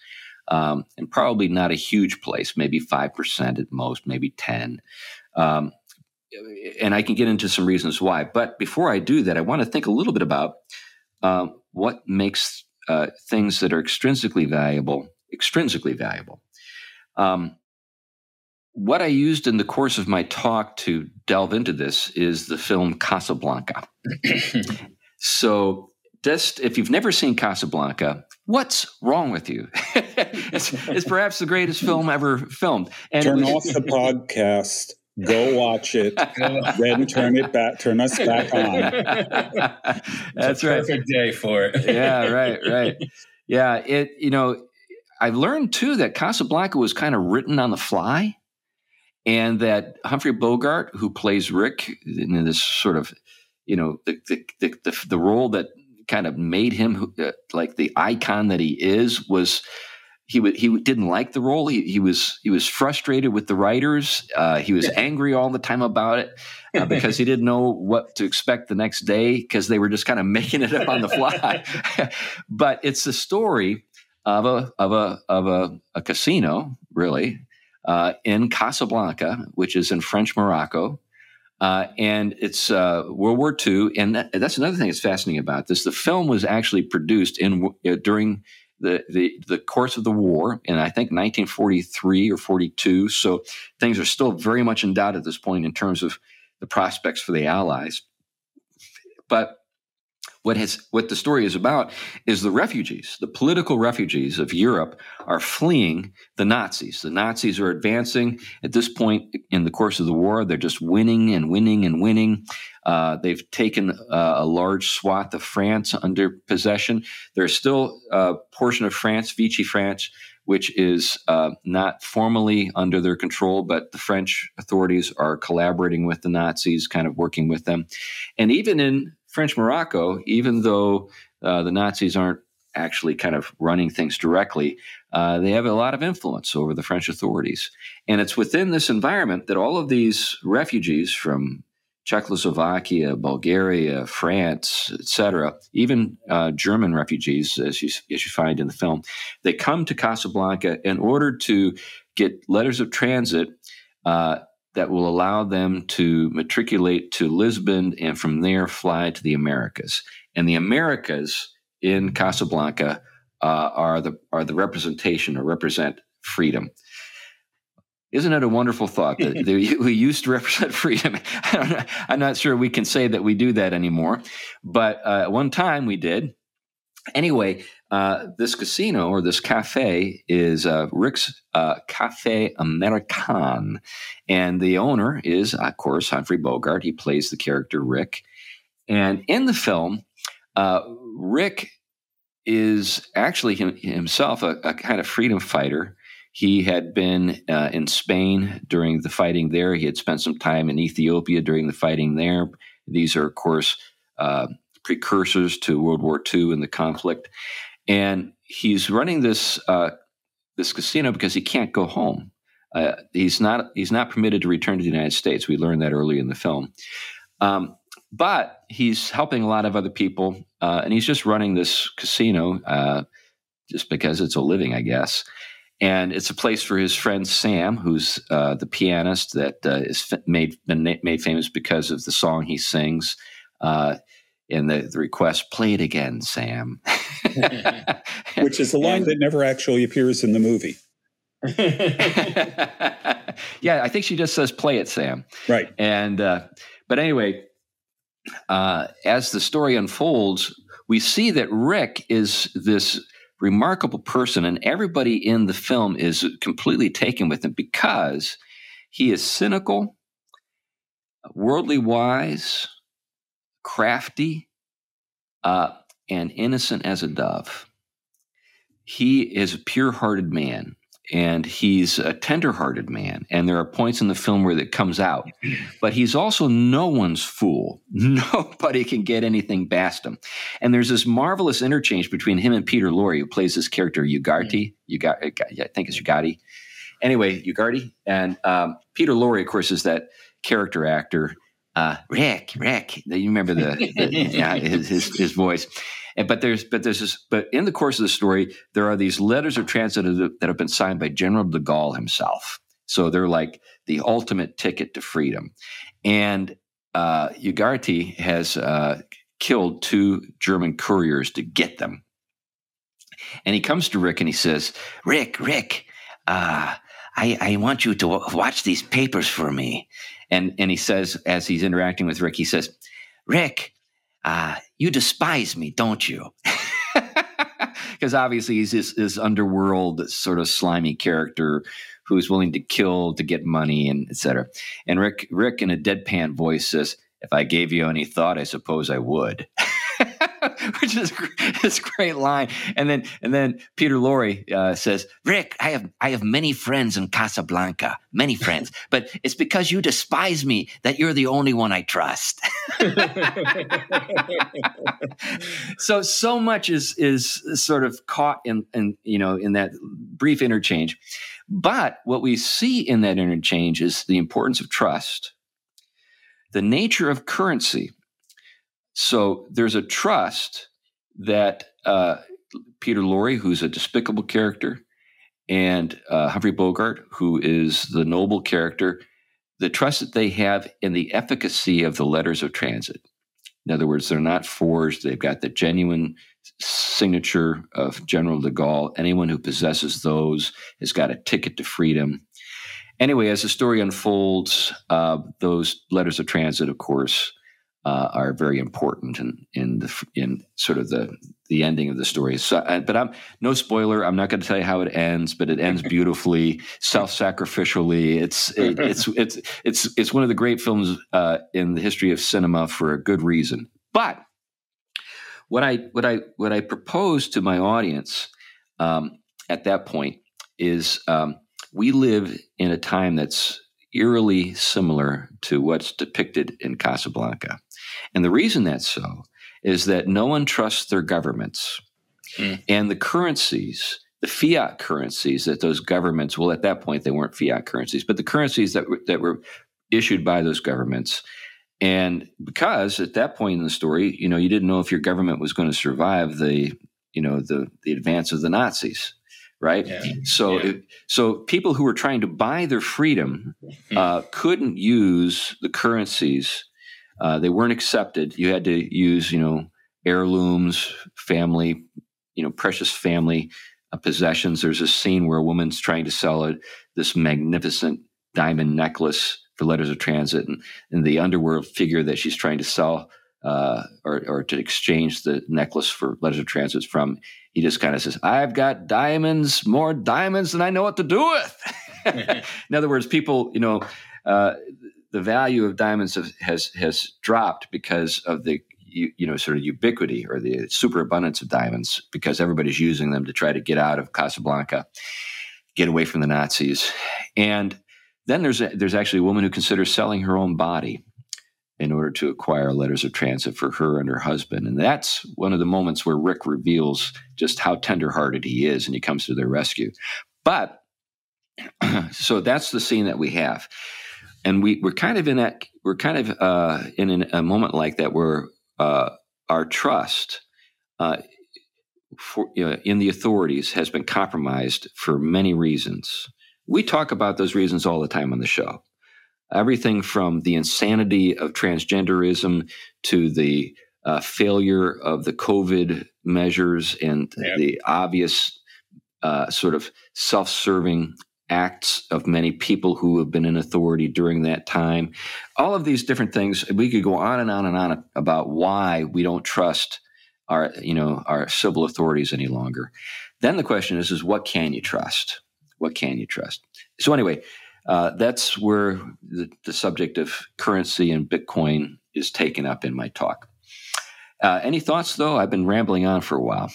um, and probably not a huge place, maybe 5% at most, maybe 10. Um, and I can get into some reasons why. But before I do that, I want to think a little bit about um, what makes uh, things that are extrinsically valuable extrinsically valuable. Um, what I used in the course of my talk to delve into this is the film Casablanca. so just if you've never seen Casablanca, what's wrong with you? it's, it's, perhaps the greatest film ever filmed. And turn was, off the podcast. Go watch it, then turn it back. Turn us back on. That's right. Perfect day for it. yeah, right, right. Yeah, it. You know, I learned too that Casablanca was kind of written on the fly, and that Humphrey Bogart, who plays Rick in this sort of, you know, the the, the, the, the role that kind of made him uh, like the icon that he is was he w- he didn't like the role. He, he was he was frustrated with the writers. Uh, he was angry all the time about it uh, because he didn't know what to expect the next day because they were just kind of making it up on the fly. but it's the story of a of a of a, a casino, really, uh, in Casablanca, which is in French Morocco. Uh, and it's uh, World War II, and that, that's another thing that's fascinating about this. The film was actually produced in uh, during the, the the course of the war, and I think 1943 or 42. So things are still very much in doubt at this point in terms of the prospects for the Allies. But what has what the story is about is the refugees, the political refugees of Europe are fleeing the Nazis. The Nazis are advancing at this point in the course of the war. They're just winning and winning and winning. Uh, they've taken uh, a large swath of France under possession. There's still a portion of France, Vichy France, which is uh, not formally under their control, but the French authorities are collaborating with the Nazis, kind of working with them. And even in French Morocco, even though uh, the Nazis aren't actually kind of running things directly, uh, they have a lot of influence over the French authorities. And it's within this environment that all of these refugees from Czechoslovakia, Bulgaria, France, etc., even uh, German refugees, as you, as you find in the film, they come to Casablanca in order to get letters of transit uh, that will allow them to matriculate to Lisbon and from there fly to the Americas. And the Americas in Casablanca uh, are the are the representation or represent freedom. Isn't it a wonderful thought that we used to represent freedom? I'm not sure we can say that we do that anymore, but uh, one time we did. Anyway, uh, this casino or this cafe is uh, Rick's uh, Cafe American, and the owner is, of course, Humphrey Bogart. He plays the character Rick, and in the film, uh, Rick is actually him, himself a, a, kind of freedom fighter. He had been uh, in Spain during the fighting there. He had spent some time in Ethiopia during the fighting there. These are, of course, uh, precursors to World War II and the conflict and he's running this uh, this casino because he can't go home. Uh, he's not he's not permitted to return to the United States. We learned that early in the film, um, but he's helping a lot of other people, uh, and he's just running this casino uh, just because it's a living, I guess. And it's a place for his friend Sam, who's uh, the pianist that uh, is made made famous because of the song he sings in the, the request, play it again, Sam. Which is the line that never actually appears in the movie. yeah, I think she just says, play it, Sam. Right. And, uh, but anyway, uh, as the story unfolds, we see that Rick is this remarkable person, and everybody in the film is completely taken with him because he is cynical, worldly wise, crafty, uh, and innocent as a dove. He is a pure hearted man and he's a tender hearted man. And there are points in the film where that comes out. But he's also no one's fool. Nobody can get anything past him. And there's this marvelous interchange between him and Peter Lorre, who plays this character, Ugarte. Ugarte I think it's Ugarte. Anyway, Ugarte. And um, Peter Lorre, of course, is that character actor uh, Rick, Rick. You remember the, the yeah, his, his, his voice. And, but there's but there's this, but in the course of the story, there are these letters of transit that have been signed by General de Gaulle himself. So they're like the ultimate ticket to freedom. And uh, Ugarte has uh, killed two German couriers to get them. And he comes to Rick and he says, Rick, Rick, uh, I, I want you to watch these papers for me. And and he says as he's interacting with Rick, he says, "Rick, uh, you despise me, don't you?" Because obviously he's this, this underworld sort of slimy character who's willing to kill to get money and etc. And Rick Rick in a deadpan voice says, "If I gave you any thought, I suppose I would." which is this great line. And then and then Peter Lorre uh, says, "Rick, I have I have many friends in Casablanca, many friends, but it's because you despise me that you're the only one I trust." so so much is is sort of caught in in you know in that brief interchange. But what we see in that interchange is the importance of trust, the nature of currency so there's a trust that uh, Peter Lorre, who's a despicable character, and uh, Humphrey Bogart, who is the noble character, the trust that they have in the efficacy of the letters of transit. In other words, they're not forged, they've got the genuine signature of General de Gaulle. Anyone who possesses those has got a ticket to freedom. Anyway, as the story unfolds, uh, those letters of transit, of course, uh, are very important in in the in sort of the the ending of the story. So, uh, but I'm no spoiler. I'm not going to tell you how it ends, but it ends beautifully, self-sacrificially. It's it, it's it's it's it's one of the great films uh, in the history of cinema for a good reason. But what I what I what I propose to my audience um, at that point is um, we live in a time that's eerily similar to what's depicted in Casablanca. And the reason that's so is that no one trusts their governments. Mm. And the currencies, the fiat currencies that those governments, well, at that point, they weren't fiat currencies, but the currencies that, were, that were issued by those governments. And because at that point in the story, you know, you didn't know if your government was going to survive the, you know, the, the advance of the Nazis right? Yeah. So, yeah. It, so people who were trying to buy their freedom hmm. uh, couldn't use the currencies uh, they weren't accepted. You had to use, you know, heirlooms, family, you know, precious family uh, possessions. There's a scene where a woman's trying to sell a, this magnificent diamond necklace for letters of transit, and, and the underworld figure that she's trying to sell uh, or, or to exchange the necklace for letters of transit from, he just kind of says, I've got diamonds, more diamonds than I know what to do with. In other words, people, you know, uh, the value of diamonds has has dropped because of the you, you, know sort of ubiquity or the superabundance of diamonds because everybody's using them to try to get out of Casablanca, get away from the Nazis, and then there's a, there's actually a woman who considers selling her own body in order to acquire letters of transit for her and her husband. And that's one of the moments where Rick reveals just how tenderhearted he is and he comes to their rescue. But so that's the scene that we have. And we, we're kind of in that, we're kind of uh, in an, a moment like that where uh, our trust uh, for, you know, in the authorities has been compromised for many reasons. We talk about those reasons all the time on the show everything from the insanity of transgenderism to the uh, failure of the COVID measures and yep. the obvious uh, sort of self serving acts of many people who have been in authority during that time. All of these different things, we could go on and on and on about why we don't trust our, you know, our civil authorities any longer. Then the question is, is what can you trust? What can you trust? So anyway, uh, that's where the, the, subject of currency and Bitcoin is taken up in my talk. Uh, any thoughts, though? I've been rambling on for a while.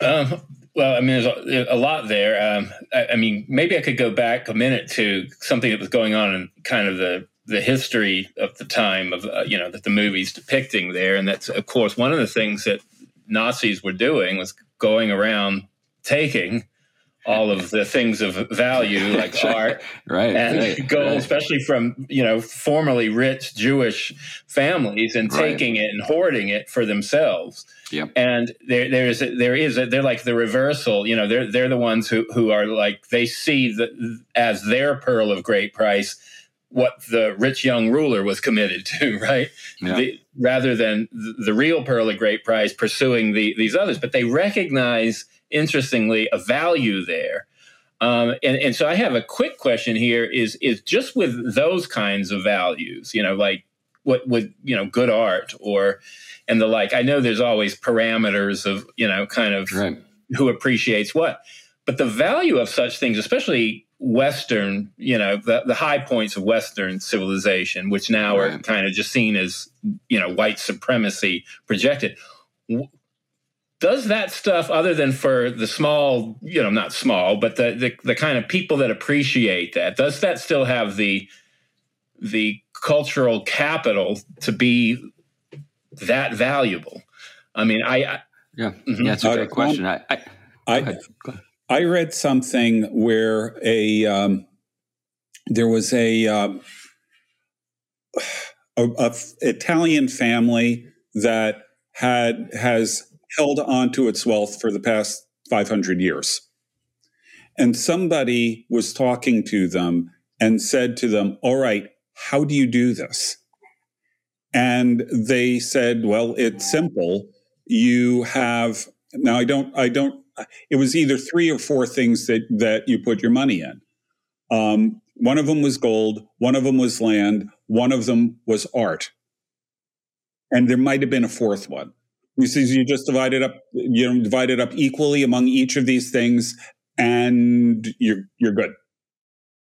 Um, well, I mean, there's a, a lot there. Um, I, I, mean, maybe I could go back a minute to something that was going on in kind of the the history of the time of uh, you know that the movie's depicting there, and that's of course one of the things that Nazis were doing was going around taking all of the things of value like art right, and right, gold, right. especially from you know formerly rich Jewish families and taking it and hoarding it for themselves. Yep. And there there is there is a, they're like the reversal. You know, they're they're the ones who who are like they see the, as their pearl of great price what the rich young ruler was committed to, right? Yeah. The, rather than the real pearl of great price pursuing the, these others, but they recognize interestingly a value there. Um, and, and so I have a quick question here is is just with those kinds of values, you know, like what would you know good art or and the like. I know there's always parameters of you know kind of right. who appreciates what, but the value of such things, especially Western, you know, the, the high points of Western civilization, which now right. are kind of just seen as you know white supremacy projected does that stuff other than for the small you know not small but the, the, the kind of people that appreciate that does that still have the the cultural capital to be that valuable? I mean i, I yeah mm-hmm. yeah that's a great uh, question i I, I, I, read something where a um, there was a, um, a, a Italian family that had has held on to its wealth for the past 500 years. And somebody was talking to them and said to them, All right, how do you do this? And they said, Well, it's simple. You have, now I don't, I don't, it was either three or four things that, that you put your money in. Um, one of them was gold, one of them was land, one of them was art. And there might have been a fourth one. He says you just divide it up, you know, divide it up equally among each of these things, and you're you're good.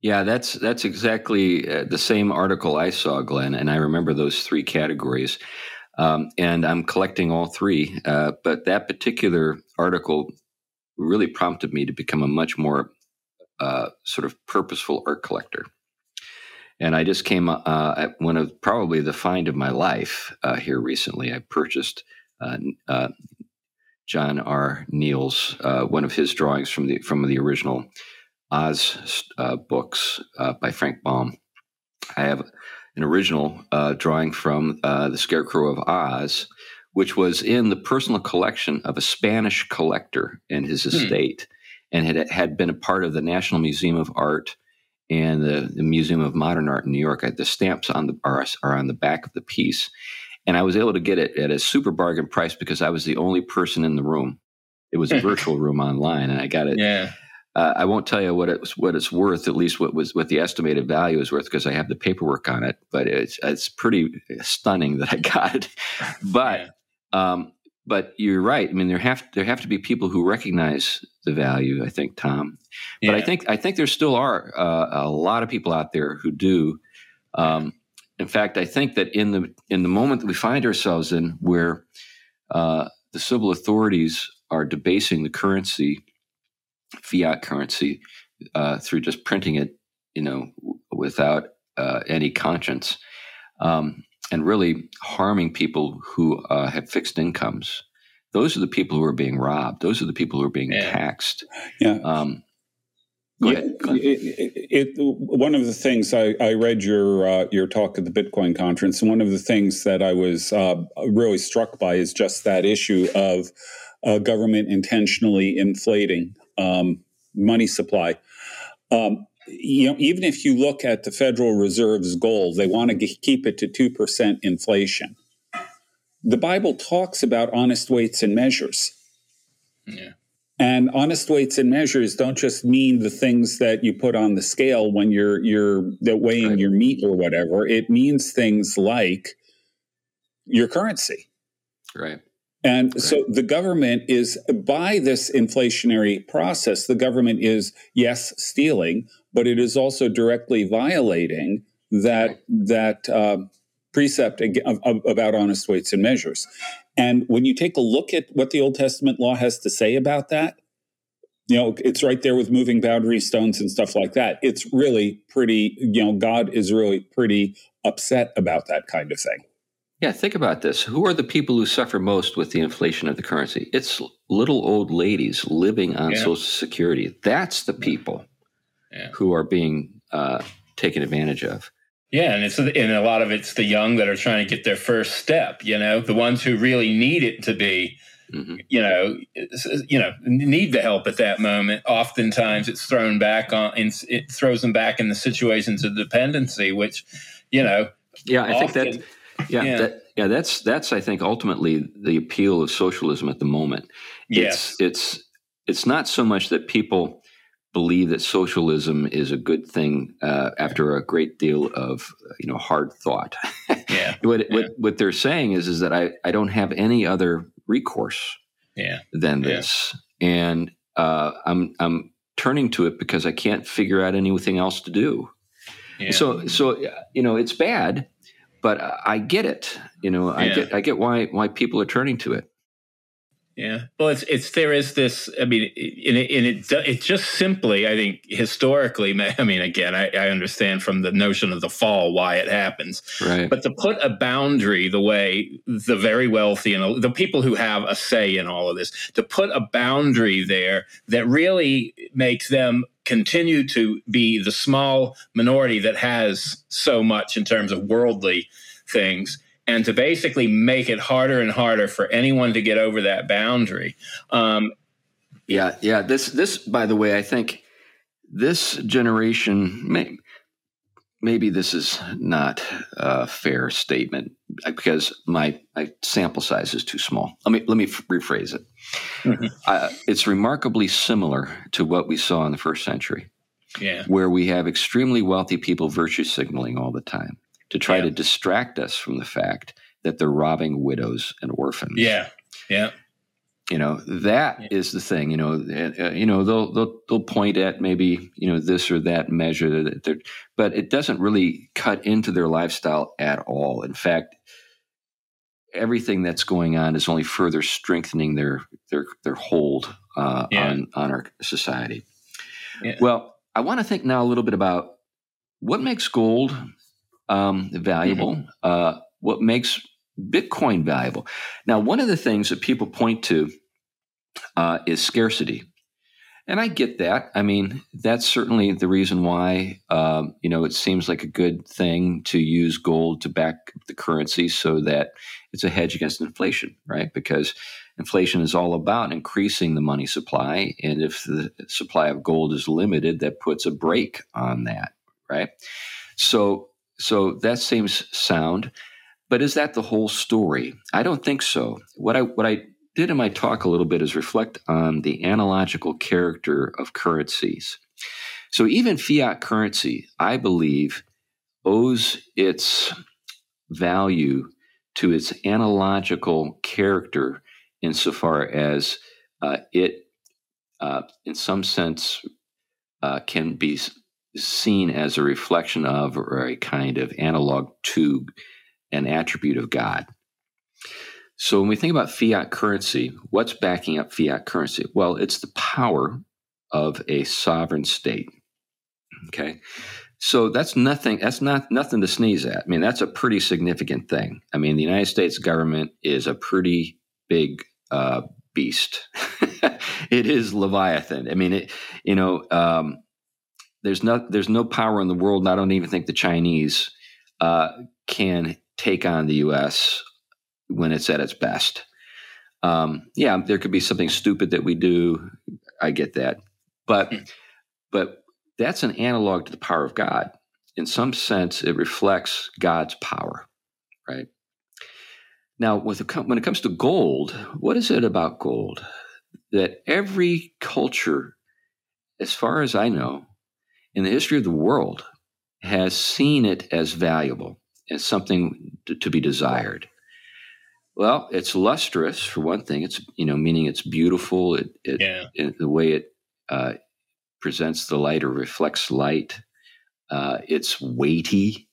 Yeah, that's that's exactly uh, the same article I saw, Glenn, and I remember those three categories. Um, and I'm collecting all three. Uh, but that particular article really prompted me to become a much more uh, sort of purposeful art collector. And I just came uh, at one of probably the find of my life uh, here recently. I purchased Uh, uh, John R. Neill's uh, one of his drawings from the from the original Oz uh, books by Frank Baum. I have an original drawing from the Scarecrow of Oz, which was in the personal collection of a Spanish collector in his hmm. estate, and had had been a part of the National Museum of Art and the, the Museum of Modern Art in New York. The stamps on the are, are on the back of the piece, and I was able to get it at a super bargain price because I was the only person in the room. it was a virtual room online, and I got it. Yeah. Uh, I won't tell you what it's what it's worth. At least what was what the estimated value is worth because I have the paperwork on it. But it's it's pretty stunning that I got it. But yeah. um, but you're right. I mean, there have there have to be people who recognize the value. I think, Tom. But I think I think there still are uh, a lot of people out there who do. Um, in fact, I think that in the in the moment that we find ourselves in, where uh, the civil authorities are debasing the currency, fiat currency, uh, through just printing it, you know, without uh, any conscience, um, and really harming people who uh, have fixed incomes. Those are the people who are being robbed. Those are the people who are being yeah. taxed. Yeah. Um, Go ahead. Go ahead. It, it, it, one of the things I, I read your uh, your talk at the Bitcoin conference, and one of the things that I was uh, really struck by is just that issue of uh, government intentionally inflating um, money supply. Um, you know, even if you look at the Federal Reserve's goal, they want to g- keep it to two percent inflation. The Bible talks about honest weights and measures. Yeah. And honest weights and measures don't just mean the things that you put on the scale when you're you're weighing right. your meat or whatever. It means things like your currency. Right. And right. so the government is by this inflationary process, the government is yes stealing, but it is also directly violating that right. that uh, precept about honest weights and measures. And when you take a look at what the Old Testament law has to say about that, you know, it's right there with moving boundary stones and stuff like that. It's really pretty, you know, God is really pretty upset about that kind of thing. Yeah, think about this. Who are the people who suffer most with the inflation of the currency? It's little old ladies living on yeah. Social Security. That's the people yeah. who are being uh, taken advantage of. Yeah, and it's and a lot of it's the young that are trying to get their first step. You know, the ones who really need it to be, mm-hmm. you know, you know, need the help at that moment. Oftentimes, it's thrown back on, and it throws them back in the situations of dependency, which, you know, yeah, I often, think that, yeah, yeah. That, yeah, that's that's I think ultimately the appeal of socialism at the moment. Yes, it's it's it's not so much that people believe that socialism is a good thing uh, after a great deal of you know hard thought. Yeah. what, yeah. what what they're saying is is that I I don't have any other recourse. Yeah. Than this, yeah. and uh, I'm I'm turning to it because I can't figure out anything else to do. Yeah. So so you know it's bad, but I get it. You know I get I get why why people are turning to it. Yeah. Well, it's it's there is this. I mean, and it, and it it just simply, I think, historically. I mean, again, I, I understand from the notion of the fall why it happens. Right. But to put a boundary, the way the very wealthy and the people who have a say in all of this, to put a boundary there that really makes them continue to be the small minority that has so much in terms of worldly things and to basically make it harder and harder for anyone to get over that boundary. Um, yeah, yeah. This, this, by the way, I think this generation, may, maybe this is not a fair statement because my, my sample size is too small. Let me let me rephrase it. Mm-hmm. Uh, it's remarkably similar to what we saw in the first century, yeah. where we have extremely wealthy people virtue signaling all the time to try yeah. to distract us from the fact that they're robbing widows and orphans. Yeah, yeah. You know that yeah. is the thing. You know, uh, you know they'll they'll they'll point at maybe you know this or that measure that but it doesn't really cut into their lifestyle at all. In fact, everything that's going on is only further strengthening their their their hold uh, yeah. on on our society. Well, I want to think now a little bit about what makes gold um, valuable, mm-hmm. uh, what makes Bitcoin valuable. Now, one of the things that people point to uh, is scarcity. And I get that. I mean, that's certainly the reason why, um, you know, it seems like a good thing to use gold to back the currency so that it's a hedge against inflation, right? Because inflation is all about increasing the money supply. And if the supply of gold is limited, that puts a brake on that, right? So so that seems sound. But is that the whole story? I don't think so. What I what I did in my talk a little bit is reflect on the analogical character of currencies. So even fiat currency, I believe, owes its value to its analogical character insofar as uh, it, uh, in some sense, uh, can be seen as a reflection of or a kind of analog to an attribute of God. So when we think about fiat currency, what's backing up fiat currency? Well, it's the power of a sovereign state. Okay. So that's nothing that's not nothing to sneeze at. I mean, that's a pretty significant thing. I mean, the United States government is a pretty big uh, beast. it is Leviathan. I mean, it, you know, um, there's no there's no power in the world. And I don't even think the Chinese uh, can take on the U.S. when it's at its best. Um, yeah, there could be something stupid that we do. I get that, but hmm. but that's an analog to the power of God. In some sense, it reflects God's power, right? Now, with the, when it comes to gold, what is it about gold that every culture, as far as I know, in the history of the world, has seen it as valuable, as something to, to be desired? Well, it's lustrous for one thing. It's you know meaning it's beautiful. It, it, yeah. it the way it uh, presents the light or reflects light. Uh, it's weighty.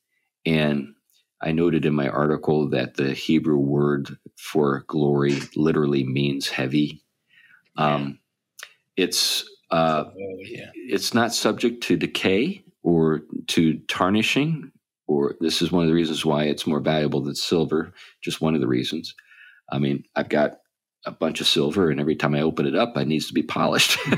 And I noted in my article that the Hebrew word for glory literally means heavy. Um, it's uh, oh, yeah. it's not subject to decay or to tarnishing. Or this is one of the reasons why it's more valuable than silver. Just one of the reasons. I mean, I've got a bunch of silver, and every time I open it up, it needs to be polished. you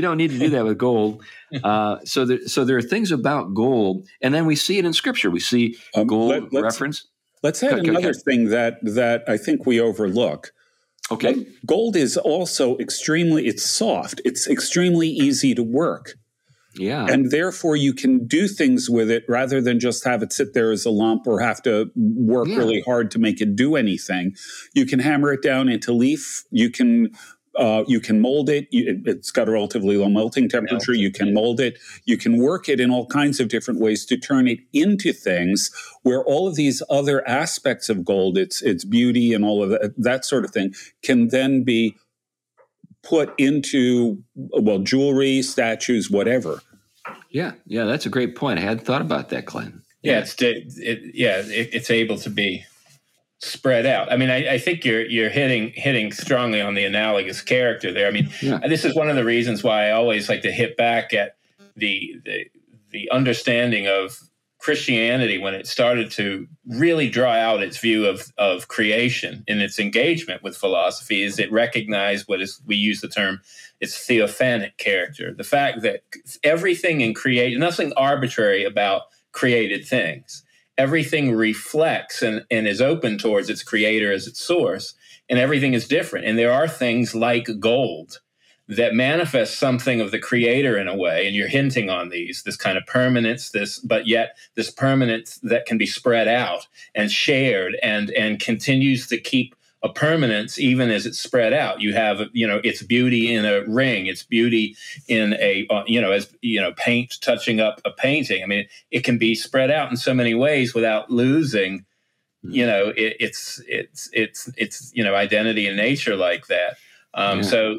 don't need to do that with gold. Uh, so, there, so there are things about gold, and then we see it in Scripture. We see um, gold let, reference. Let's add go, another go thing that that I think we overlook. Okay, gold is also extremely. It's soft. It's extremely easy to work. Yeah. And therefore, you can do things with it rather than just have it sit there as a lump or have to work yeah. really hard to make it do anything. You can hammer it down into leaf. You can. Uh, you can mold it. You, it's got a relatively low melting temperature. You can mold it. You can work it in all kinds of different ways to turn it into things where all of these other aspects of gold, its its beauty and all of that, that sort of thing, can then be put into well jewelry, statues, whatever. Yeah, yeah, that's a great point. I hadn't thought about that, Glenn. Yeah, yeah it's it, yeah, it, it's able to be spread out. I mean, I, I, think you're you're hitting hitting strongly on the analogous character there. I mean, yeah. this is one of the reasons why I always like to hit back at the the, the understanding of Christianity, when it started to really draw out its view of, of creation in its engagement with philosophy, is it recognized what is we use the term its theophanic character. The fact that everything in creation, nothing arbitrary about created things. Everything reflects and, and is open towards its creator as its source, and everything is different. And there are things like gold that manifest something of the creator in a way and you're hinting on these this kind of permanence this but yet this permanence that can be spread out and shared and and continues to keep a permanence even as it's spread out you have you know its beauty in a ring its beauty in a uh, you know as you know paint touching up a painting i mean it can be spread out in so many ways without losing you know it, it's it's it's it's you know identity and nature like that um, yeah. so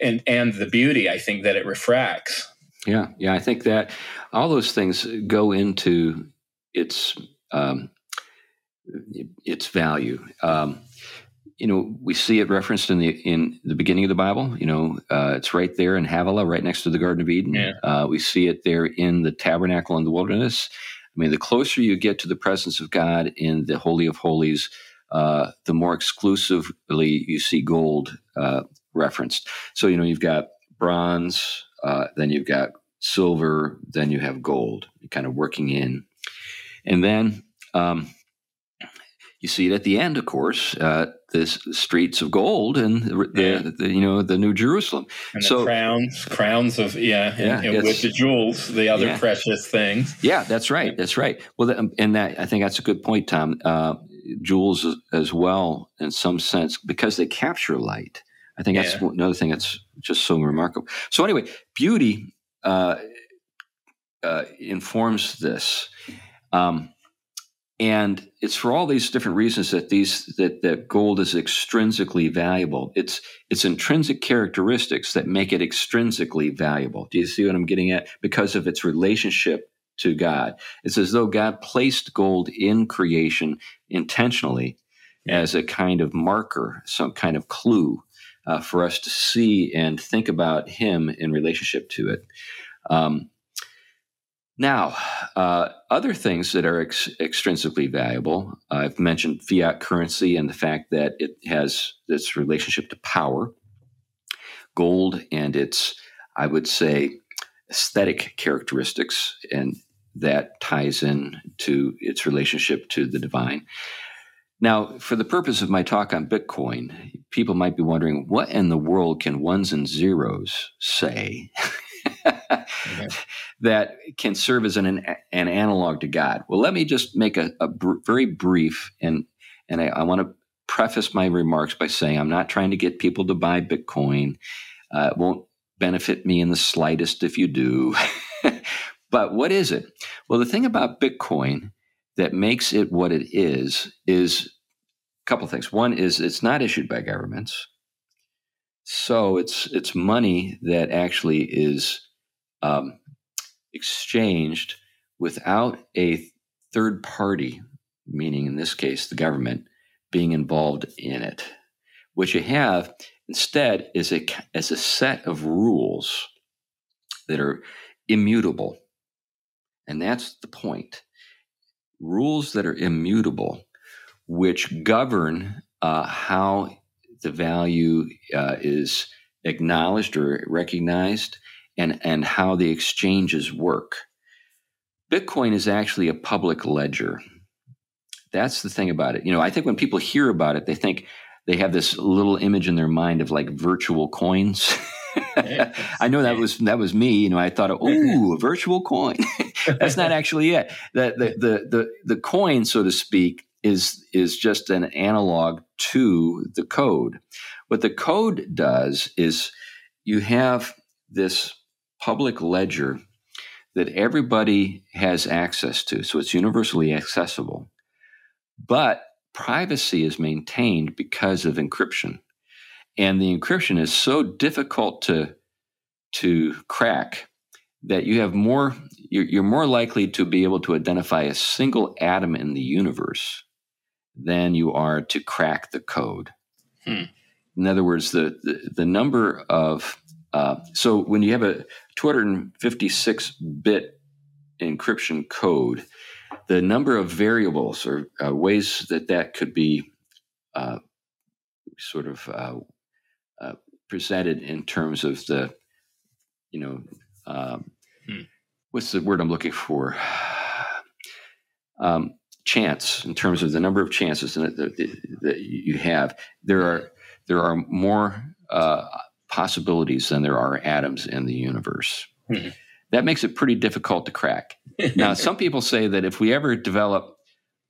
and and the beauty I think that it refracts. Yeah, yeah, I think that all those things go into its um, its value. Um, you know, we see it referenced in the in the beginning of the Bible. You know, uh, it's right there in Havilah, right next to the Garden of Eden. Yeah. Uh, we see it there in the tabernacle in the wilderness. I mean, the closer you get to the presence of God in the Holy of Holies, uh, the more exclusively you see gold uh, referenced. So, you know, you've got bronze, uh, then you've got silver, then you have gold, kind of working in. And then um, you see it at the end, of course, uh, this streets of gold and the, yeah. the, you know the New Jerusalem. And so crowns, crowns of yeah, yeah and, and with the jewels, the other yeah. precious things. Yeah, that's right. That's right. Well, and that I think that's a good point, Tom. Uh, jewels as well in some sense because they capture light. I think that's another thing that's just so remarkable. So anyway, beauty uh, uh, informs this. Um, and it's for all these different reasons that these that, that gold is extrinsically valuable. It's it's intrinsic characteristics that make it extrinsically valuable. Do you see what i'm getting at? Because of its relationship to god. It's as though god placed gold in creation intentionally as a kind of marker some kind of clue uh, for us to see and think about him in relationship to it. Um, now, uh, other things that are ex- extrinsically valuable, I've mentioned fiat currency and the fact that it has this relationship to power, gold and its, I would say, aesthetic characteristics, and that ties in to its relationship to the divine. Now, for the purpose of my talk on Bitcoin, people might be wondering what in the world can ones and zeros say? okay. that can serve as an, an analog to God. Well, let me just make a, a br- very brief and and I, I want to preface my remarks by saying I'm not trying to get people to buy Bitcoin. Uh, it won't benefit me in the slightest if you do. but what is it? Well, the thing about Bitcoin that makes it what it is is a couple things. One is it's not issued by governments. So it's it's money that actually is um, exchanged without a third party, meaning in this case the government, being involved in it. What you have instead is a, is a set of rules that are immutable. And that's the point. Rules that are immutable, which govern uh, how the value uh, is acknowledged or recognized and, and how the exchanges work. Bitcoin is actually a public ledger. That's the thing about it. You know, I think when people hear about it, they think they have this little image in their mind of like virtual coins. I know that was that was me. You know, I thought, oh, a virtual coin. That's not actually it. The, the the the the coin, so to speak, is is just an analog to the code. What the code does is you have this public ledger that everybody has access to. So it's universally accessible. But privacy is maintained because of encryption. And the encryption is so difficult to, to crack that you have more, you're, you're more likely to be able to identify a single atom in the universe than you are to crack the code. Hmm. In other words, the, the, the number of uh, so when you have a 256 bit encryption code, the number of variables or uh, ways that that could be uh, sort of uh, uh, presented in terms of the, you know, um, hmm. what's the word I'm looking for? Um, chance in terms of the number of chances that, that, that you have. There are there are more uh, possibilities than there are atoms in the universe. Mm-hmm. That makes it pretty difficult to crack. now, some people say that if we ever develop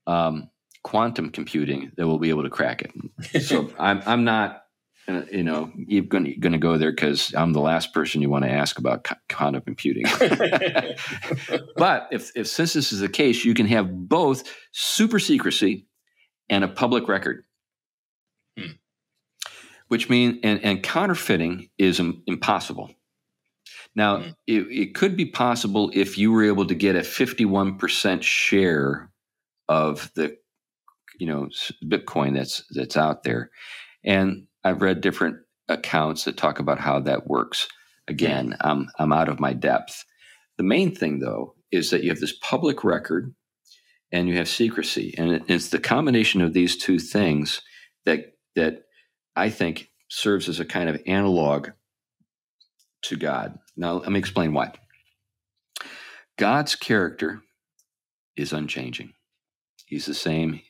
um, quantum computing, that we'll be able to crack it. So I'm, I'm not, uh, you know, you're going to go there because I'm the last person you want to ask about quantum computing. but if, if since this is the case, you can have both super secrecy and a public record which means and, and counterfeiting is Im- impossible. Now, mm-hmm. it, it, could be possible if you were able to get a 51% share of the you know Bitcoin that's that's out there. And I've read different accounts that talk about how that works. Again, mm-hmm. I'm I'm out of my depth. The main thing though is that you have this public record and you have secrecy. And it's the combination of these two things that that I think serves as a kind of analog to God. Now, let me explain why. God's character is unchanging. He's the same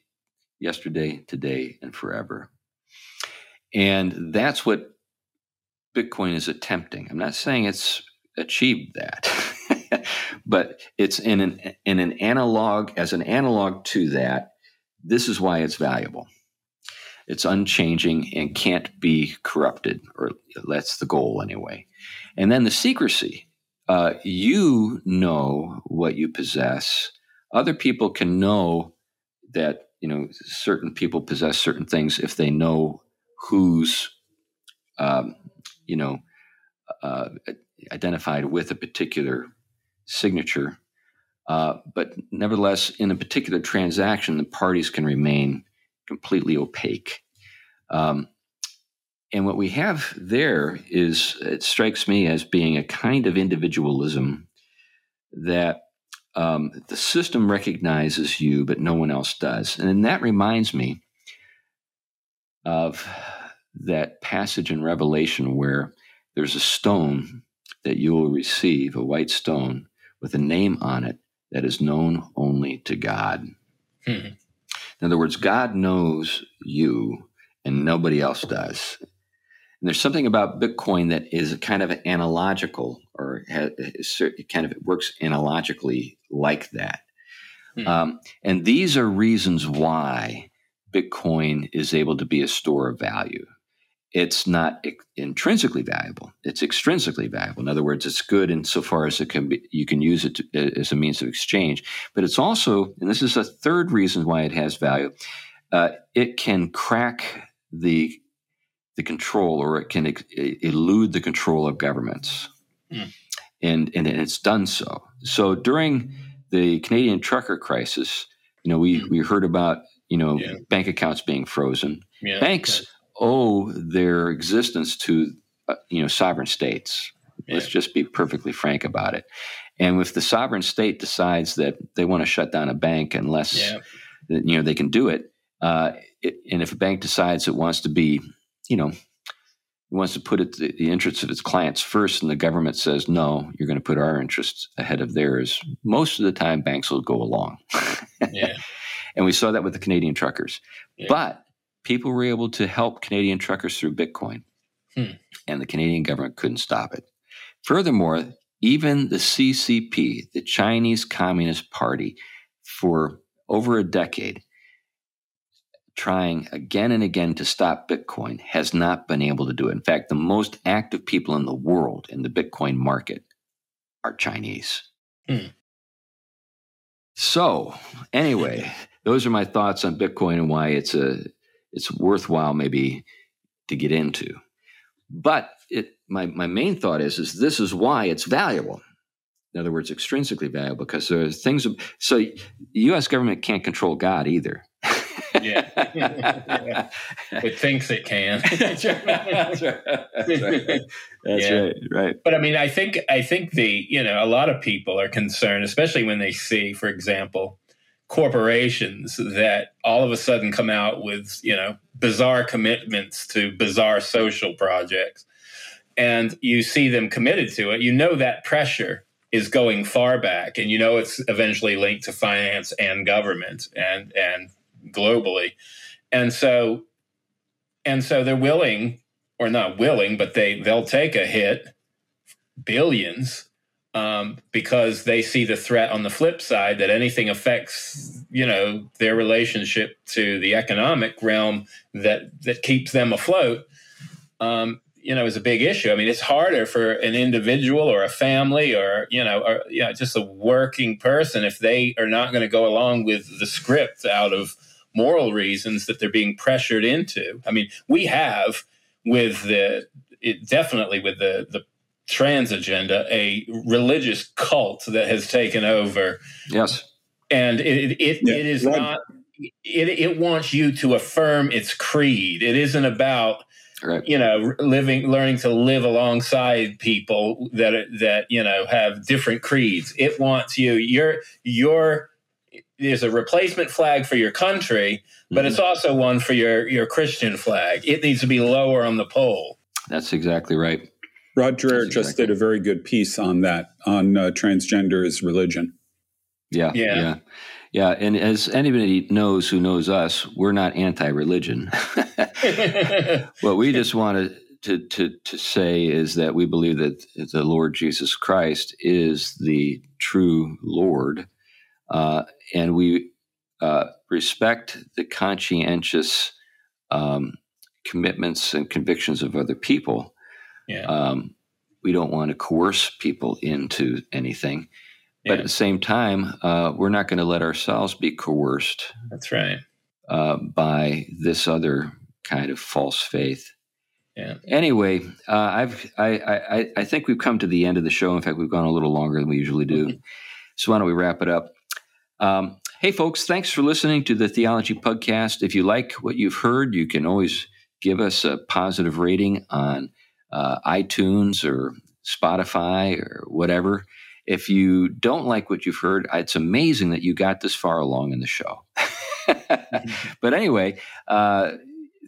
yesterday, today, and forever. And that's what Bitcoin is attempting. I'm not saying it's achieved that, but it's in an in an analog as an analog to that this is why it's valuable. It's unchanging and can't be corrupted, or that's the goal anyway. And then the secrecy. Uh, you know what you possess. Other people can know that you know certain people possess certain things if they know who's um, you know uh, identified with a particular signature. Uh, but nevertheless, in a particular transaction, the parties can remain completely opaque. Um, and what we have there is, it strikes me as being a kind of individualism that um, the system recognizes you, but no one else does. And that reminds me of that passage in Revelation where there's a stone that you will receive, a white stone with a name on it that is known only to God. Hmm. In other words, God knows you and nobody else does. And there's something about Bitcoin that is kind of analogical, or has, kind of works analogically like that. Hmm. Um, and these are reasons why Bitcoin is able to be a store of value. It's not intrinsically valuable; it's extrinsically valuable. In other words, it's good insofar as it can be. You can use it to, as a means of exchange, but it's also, and this is a third reason why it has value. Uh, it can crack the the control, or it can elude the control of governments, mm. and and it's done so. So during the Canadian trucker crisis, you know, we, mm. we heard about, you know, yeah. bank accounts being frozen. Yeah, Banks owe their existence to, uh, you know, sovereign states. Yeah. Let's just be perfectly frank about it. And if the sovereign state decides that they want to shut down a bank unless, you know, they can do it, uh, it, and if a bank decides it wants to be, you know, it wants to put it, the, the interests of its clients first, and the government says, no, you're going to put our interests ahead of theirs. Most of the time, banks will go along. yeah. And we saw that with the Canadian truckers. Yeah. But people were able to help Canadian truckers through Bitcoin, hmm. and the Canadian government couldn't stop it. Furthermore, even the CCP, the Chinese Communist Party, for over a decade, trying again and again to stop Bitcoin has not been able to do it. In fact, the most active people in the world in the Bitcoin market are Chinese. Mm. So, anyway, those are my thoughts on Bitcoin and why it's a it's worthwhile maybe to get into. But it my my main thought is is this is why it's valuable. In other words, extrinsically valuable because there are things. So, the U.S. government can't control God either yeah. it thinks it can. That's right. That's right. That's yeah. right. Right. But I mean, I think I think the you know a lot of people are concerned, especially when they see, for example, corporations that all of a sudden come out with you know bizarre commitments to bizarre social projects, and you see them committed to it. You know that pressure is going far back and you know it's eventually linked to finance and government and and globally. And so and so they're willing or not willing, but they they'll take a hit, billions, um, because they see the threat on the flip side that anything affects you know their relationship to the economic realm that that keeps them afloat. Um, you know, is a big issue. I mean, it's harder for an individual or a family or you know, or you know, just a working person if they are not going to go along with the script out of moral reasons that they're being pressured into. I mean, we have with the it, definitely with the the trans agenda a religious cult that has taken over. Yes, and it it, yeah. it is right. not. It, it wants you to affirm its creed. It isn't about Right. you know living learning to live alongside people that that you know have different creeds it wants you your your there's a replacement flag for your country, but mm-hmm. it's also one for your your Christian flag. It needs to be lower on the pole. That's exactly right. Rod Dreher exactly just did a very good piece on that on uh, transgender as religion. Yeah, yeah, yeah, yeah. And as anybody knows who knows us, we're not anti-religion. what we just wanted to, to to say is that we believe that the Lord Jesus Christ is the true Lord uh, and we uh, respect the conscientious um, commitments and convictions of other people. Yeah. Um, we don't want to coerce people into anything. But Yeah. at the same time, uh, we're not going to let ourselves be coerced That's right. uh, by this other kind of false faith. Yeah. Anyway, uh, I've I, I I think we've come to the end of the show. In fact, we've gone a little longer than we usually do. So why don't we wrap it up? Um, hey, folks, thanks for listening to the Theology Pugcast. If you like what you've heard, you can always give us a positive rating on uh, iTunes or Spotify or whatever. If you don't like what you've heard, it's amazing that you got this far along in the show. but anyway, uh,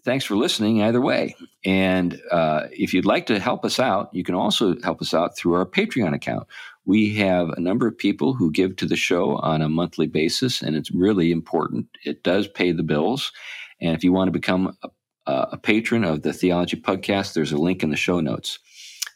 thanks for listening either way. And uh, if you'd like to help us out, you can also help us out through our Patreon account. We have a number of people who give to the show on a monthly basis, and it's really important. It does pay the bills. And if you want to become a, a patron of the Theology Pugcast, there's a link in the show notes.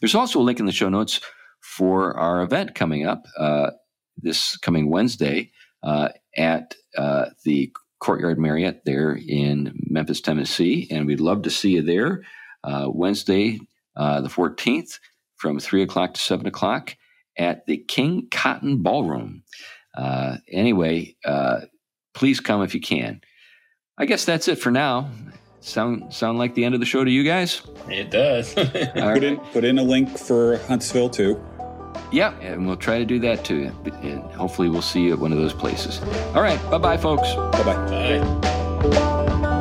There's also a link in the show notes for our event coming up uh, this coming Wednesday uh, at uh, the Courtyard Marriott there in Memphis, Tennessee. And we'd love to see you there uh, Wednesday, uh, the 14th, from 3 o'clock to 7 o'clock at the King Cotton Ballroom. Uh, anyway, uh, please come if you can. I guess that's it for now. Sound sound like the end of the show to you guys? It does. All Put right. in put in a link for Huntsville too. Yeah, and we'll try to do that too. And hopefully, we'll see you at one of those places. All right. Bye bye, folks. Bye bye. Bye.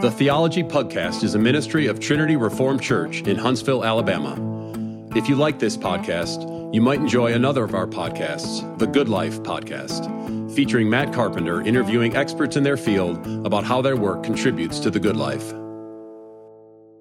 The Theology Pugcast is a ministry of Trinity Reformed Church in Huntsville, Alabama. If you like this podcast, you might enjoy another of our podcasts, the Good Life Podcast, featuring Matt Carpenter interviewing experts in their field about how their work contributes to the good life.